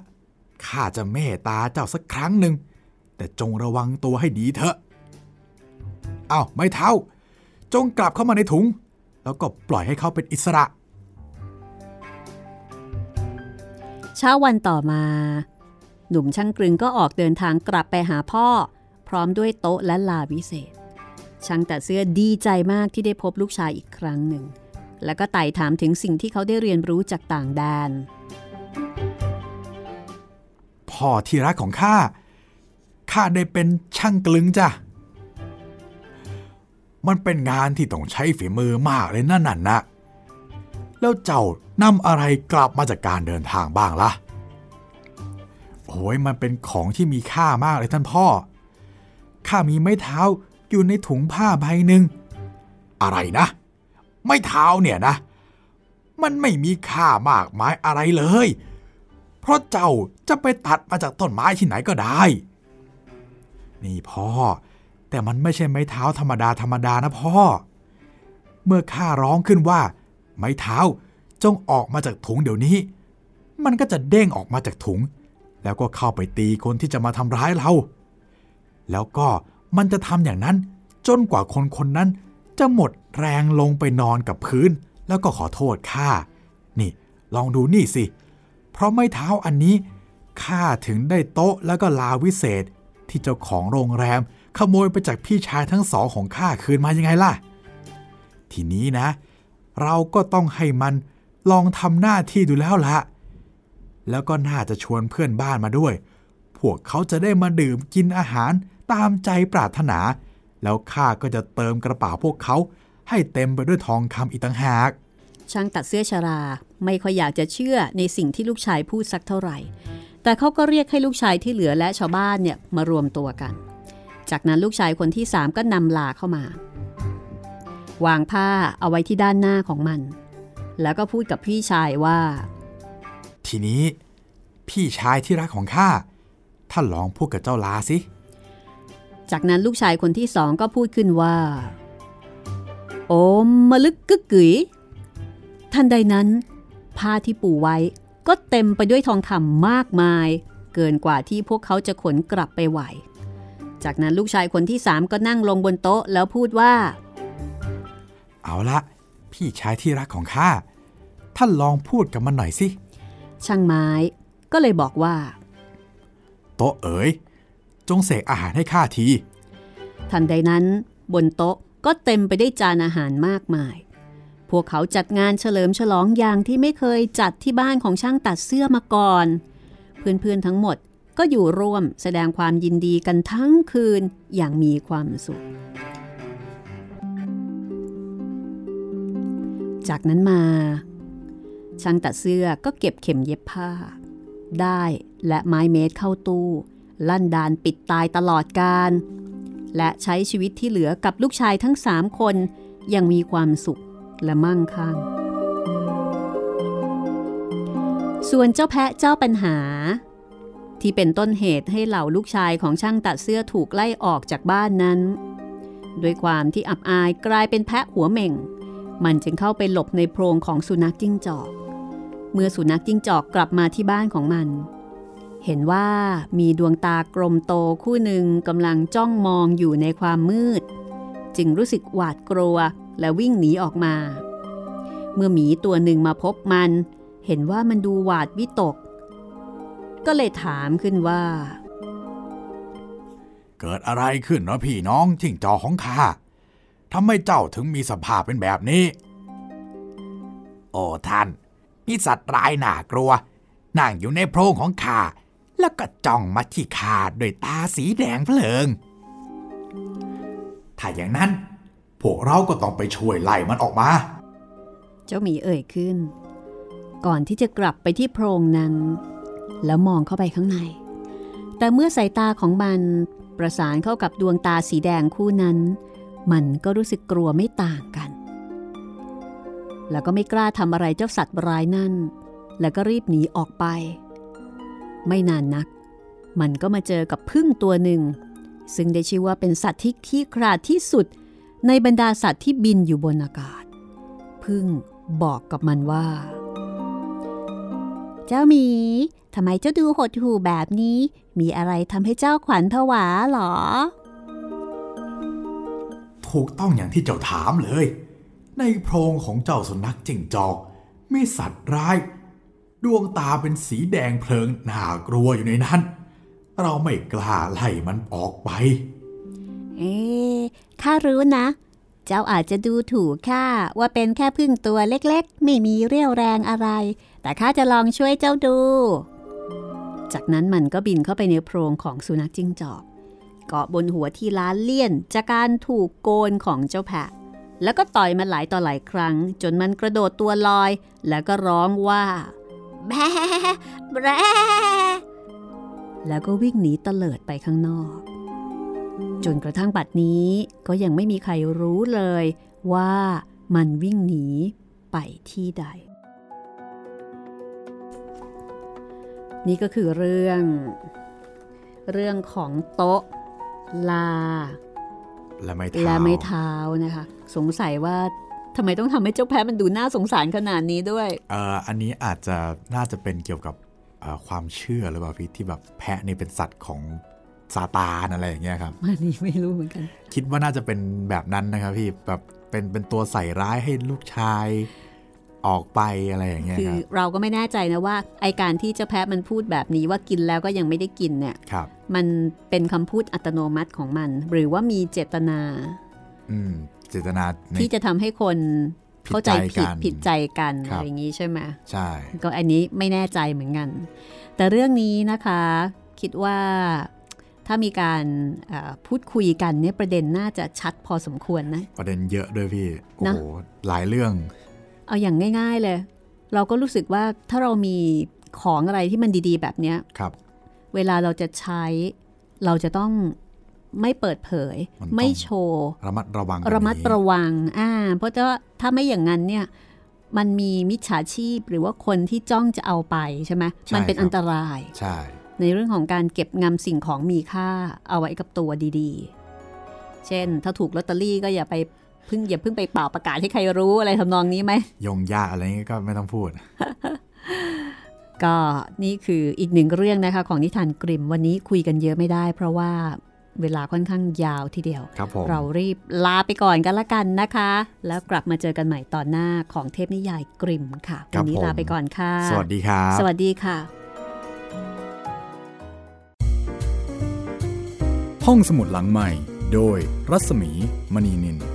ข้าจะเมตตาเจ้าสักครั้งหนึ่ง แต่จงระวังตัวให้ดีเถอะ อาไม่เท้าจงกลับเข้ามาในถุง แล้วก็ปล่อยให้เขาเป็นอิสระ เช้าวันต่อมา หนุ่มช่างกรึงก็ออกเดินทางกลับไปหาพ่อ พร้อมด้วยโต๊ะและลาวิเศษ ช่างแต่เสื้อดีใจมากที่ได้พบลูกชายอีกครั้งหนึ่ง แล้วก็ไต่ถามถึงสิ่งที่เขาได้เรียนรู้จากต่างแดนพ่อที่รักของข้าข้าได้เป็นช่างกลึงจ้ะ มันเป็นงานที่ต้องใช้ฝีมือมากเลยนั่นน่ะนะ แล้วเจ้านำอะไรกลับมาจากการเดินทางบ้างล่ะ โอ้ยมันเป็นของที่มีค่ามากเลยท่านพ่อ ข้ามีไม้เท้าอยู่ในถุงผ้าใบหนึ่ง อะไรนะ ไม้เท้าเนี่ยนะ มันไม่มีค่ามากมายอะไรเลย เพราะเจ้าจะไปตัดมาจากต้นไม้ที่ไหนก็ได้ นี่พ่อ แต่มันไม่ใช่ไม้เท้าธรรมดาธรรมดานะพ่อ เมื่อข้าร้องขึ้นว่า ไม้เท้าจงออกมาจากถุงเดี๋ยวนี้ มันก็จะเด้งออกมาจากถุง แล้วก็เข้าไปตีคนที่จะมาทำร้ายเรา แล้วก็มันจะทำอย่างนั้นจนกว่าคนคนนั้น จะหมดแรงลงไปนอนกับพื้น แล้วก็ขอโทษข้า นี่ ลองดูนี่สิ เพราะไม้เท้าอันนี้ข้าถึงได้โต๊ะแล้วก็ลาวิเศษที่เจ้าของโรงแรม ขโมยไปจากพี่ชายทั้งสองของข้าคืนมายังไงล่ะ ทีนี้นะ เราก็ต้องให้มันลองทำหน้าที่ดูแล้วละแล้วก็น่าจะชวนเพื่อนบ้านมาด้วย พวกเขาจะได้มาดื่มกินอาหารตามใจปรารถนา แล้วข้าก็จะเติมกระเป๋าพวกเขาให้เต็มไปด้วยทองคำอีกต่างหากช่างตัดเสื้อชราไม่ค่อยอยากจะเชื่อในสิ่งที่ลูกชายพูดสักเท่าไหร่ แต่เขาก็เรียกให้ลูกชายที่เหลือและชาวบ้านเนี่ยมารวมตัวกัน จากนั้นลูกชายคนที่สามก็นำลาเข้ามา วางผ้าเอาไว้ที่ด้านหน้าของมัน แล้วก็พูดกับพี่ชายว่า ทีนี้ พี่ชายที่รักของข้าท่านลองพูดกับเจ้าลาสิ จากนั้นลูกชายคนที่สองก็พูดขึ้นว่า โอมมะลึกกึกกึ๋ยทันใดนั้น ผ้าที่ปูไว้ก็เต็มไปด้วยทองคำมากมาย เกินกว่าที่พวกเขาจะขนกลับไปไหว จากนั้นลูกชายคนที่สามก็นั่งลงบนโต๊ะแล้วพูดว่า เอาละ พี่ชายที่รักของข้า ท่านลองพูดกับมันหน่อยสิ ช่างไม้ก็เลยบอกว่า โต๊ะเอ๋ย จงเสกอาหารให้ข้าที ทันใดนั้น บนโต๊ะก็เต็มไปได้วยจานอาหารมากมาย พวกเขาจัดงานเฉลิมฉลองอย่างที่ไม่เคยจัดที่บ้านของช่างตัดเสื้อมาก่อน เพื่อนๆทั้งหมด ก็อยู่ร่วมแสดงความยินดีกันทั้งคืนอย่างมีความสุข จากนั้นมา ช่างตัดเสื้อก็เก็บเข็มเย็บผ้า ได้และไม้เมตรเข้าตู้ ลั่นดานปิดตายตลอดการ และใช้ชีวิตที่เหลือกับลูกชายทั้งสามคนยังมีความสุขและมั่งคั่งส่วนเจ้าแพะเจ้าปัญหา ที่เป็นต้นเหตุให้เหล่าลูกชายของช่างตัดเสื้อถูกไล่ออกจากบ้านนั้น ด้วยความที่อับอายกลายเป็นแพะหัวเหม่ง มันจึงเข้าไปหลบในโพรงของสุนัขจิ้งจอก เมื่อสุนัขจิ้งจอกกลับมาที่บ้านของมัน เห็นว่ามีดวงตากลมโตคู่หนึ่งกำลังจ้องมองอยู่ในความมืด จึงรู้สึกหวาดกลัวและวิ่งหนีออกมา เมื่อหมีตัวหนึ่งมาพบมัน เห็นว่ามันดูหวาดวิตก ก็เลยถามขึ้นว่า เกิดอะไรขึ้นเนาะพี่น้องจิ้งจอกของข้าทำไมเจ้าถึงมีสภาพเป็นแบบนี้ โอ้ท่านมีสัตว์ร้ายน่ากลัว นั่งอยู่ในโพรงของข้าแล้วก็จ้องมาที่ข้าด้วยตาสีแดงเพลิง ถ้าอย่างนั้น พวกเราก็ต้องไปช่วยไล่มันออกมา เจ้าหมีเอ่ยขึ้น ก่อนที่จะกลับไปที่โพรงนั้น แล้วมองเข้าไปข้างใน แต่เมื่อสายตาของมันประสานเข้ากับดวงตาสีแดงคู่นั้น มันก็รู้สึกกลัวไม่ต่างกัน แล้วก็ไม่กล้าทำอะไรเจ้าสัตว์ร้ายนั่น แล้วก็รีบหนีออกไป ไม่นานนัก มันก็มาเจอกับพึ่งตัวหนึ่ง ซึ่งได้ชื่อว่าเป็นสัตว์ที่ขี้ขลาดที่สุด ในบรรดาสัตว์ที่บินอยู่บนอากาศ พึ่งบอกกับมันว่า เจ้าหมีทำไมเจ้าดูหดหู่แบบนี้ มีอะไรทำให้เจ้าขวัญผวาหรอ ถูกต้องอย่างที่เจ้าถามเลย ในโพรงของเจ้าสุนัขจิ้งจอกมีสัตว์ร้าย ดวงตาเป็นสีแดงเพลิงน่ากลัวอยู่ในนั้น เราไม่กล้าไล่มันออกไป เอ๊ะข้ารู้นะ เจ้าอาจจะดูถูกข้าว่าเป็นแค่พึ่งตัวเล็กๆ ไม่มีเรี่ยวแรงอะไร แต่ข้าจะลองช่วยเจ้าดู จากนั้นมันก็บินเข้าไปในโพรงของสุนัขจิ้งจอก เกาะบนหัวที่ล้านเลี่ยนจากการถูกโกนของเจ้าแพะ แล้วก็ต่อยมันหลายต่อหลายครั้ง จนมันกระโดดตัวลอย แล้วก็ร้องว่าแบแบแล้วก็วิ่งหนีเตลิดไปข้างนอก จนกระทั่งบัดนี้ก็ยังไม่มีใครรู้เลยว่ามันวิ่งหนีไปที่ใด นี่ก็คือเรื่อง เรื่องของโต๊ะลา และไม่เท้าและไม่เท้านะคะ สงสัยว่าทำไมต้องทำให้เจ้าแพ้มันดูน่าสงสารขนาดนี้ด้วยเอ่ออันนี้อาจจะน่าจะเป็นเกี่ยวกับเอ่อความเชื่อหรือเปล่าพี่ที่แบบแพะนี่เป็นสัตว์ของซาตานอะไรอย่างเงี้ยครับอันนี้ไม่รู้เหมือนกัน คิดว่าน่าจะเป็นแบบนั้นนะครับพี่แบบเป็นเป็นตัวใส่ร้ายให้ลูกชาย ออกไปอะไรอย่างเงี้ยคือครับเราก็ไม่แน่ใจนะว่าไอการที่เจ้าแพะมันพูดแบบนี้ว่ากินแล้วก็ยังไม่ได้กินเนี่ยครับมันเป็นคำพูดอัตโนมัติของมัน หรือว่ามีเจตนาอืมเจตนาในที่จะทำให้คนเข้าใจผิผิดดใจกันผิดใจกันครัอะบไรอย่างนี้ใช่ไหมใช่ก็อันนี้ไม่แน่ใจเหมือนกัน แต่เรื่องนี้นะคะ คิดว่าถ้ามีการเอ่อพูดคุยกันเนี่ยประเด็นน่าจะชัดพอสมควรนะ ประเด็นเยอะด้วยพี่ โอ้นะโหหลายเรื่อง เอาอย่างง่าย ๆเลย เราก็รู้สึกว่าถ้าเรามีของอะไรที่มันดีๆ แบบเนี้ยครับ เวลาเราจะใช้เราจะต้องไม่เปิดเผยมันต้องไม่โชว์ระมัดระวังกว่าระมัดนี้ระวังอ่าเพราะว่าถ้าไม่อย่างนั้นเนี่ยมันมีมิจฉาชีพหรือว่าคนที่จ้องจะเอาไปใช่ไหมใช่มันเป็นครับอันตรายใช่ในเรื่องของการเก็บงำสิ่งของมีค่าเอาไว้กับตัวดีๆ เช่น ถ้าถูกลอตเตอรี่ก็อย่าไป เพึ่งอย่าเพิ่งไปเป่าประกาศให้ใครรู้อะไรทำนองนี้ไหมยงยากอะไรเงี้ยก็ไม่ต้องพูด ก็นี่คืออีกหนึ่งเรื่องนะคะ ของนิทานกริมวันนี้คุยกันเยอะไม่ได้ เพราะว่าเวลาค่อนข้างยาวทีเดียวครับผมเรารีบลาไปก่อนกันละกันนะคะ แล้วกลับมาเจอกันใหม่ตอนหน้าของเทพนิยายกริมค่ะครัวับนี้ผมลาไปก่อนค่ะ สวัสดีครับสวัสดีค่ะ ห้องสมุดหลังใหม่ โดยรัศมีมณีนิน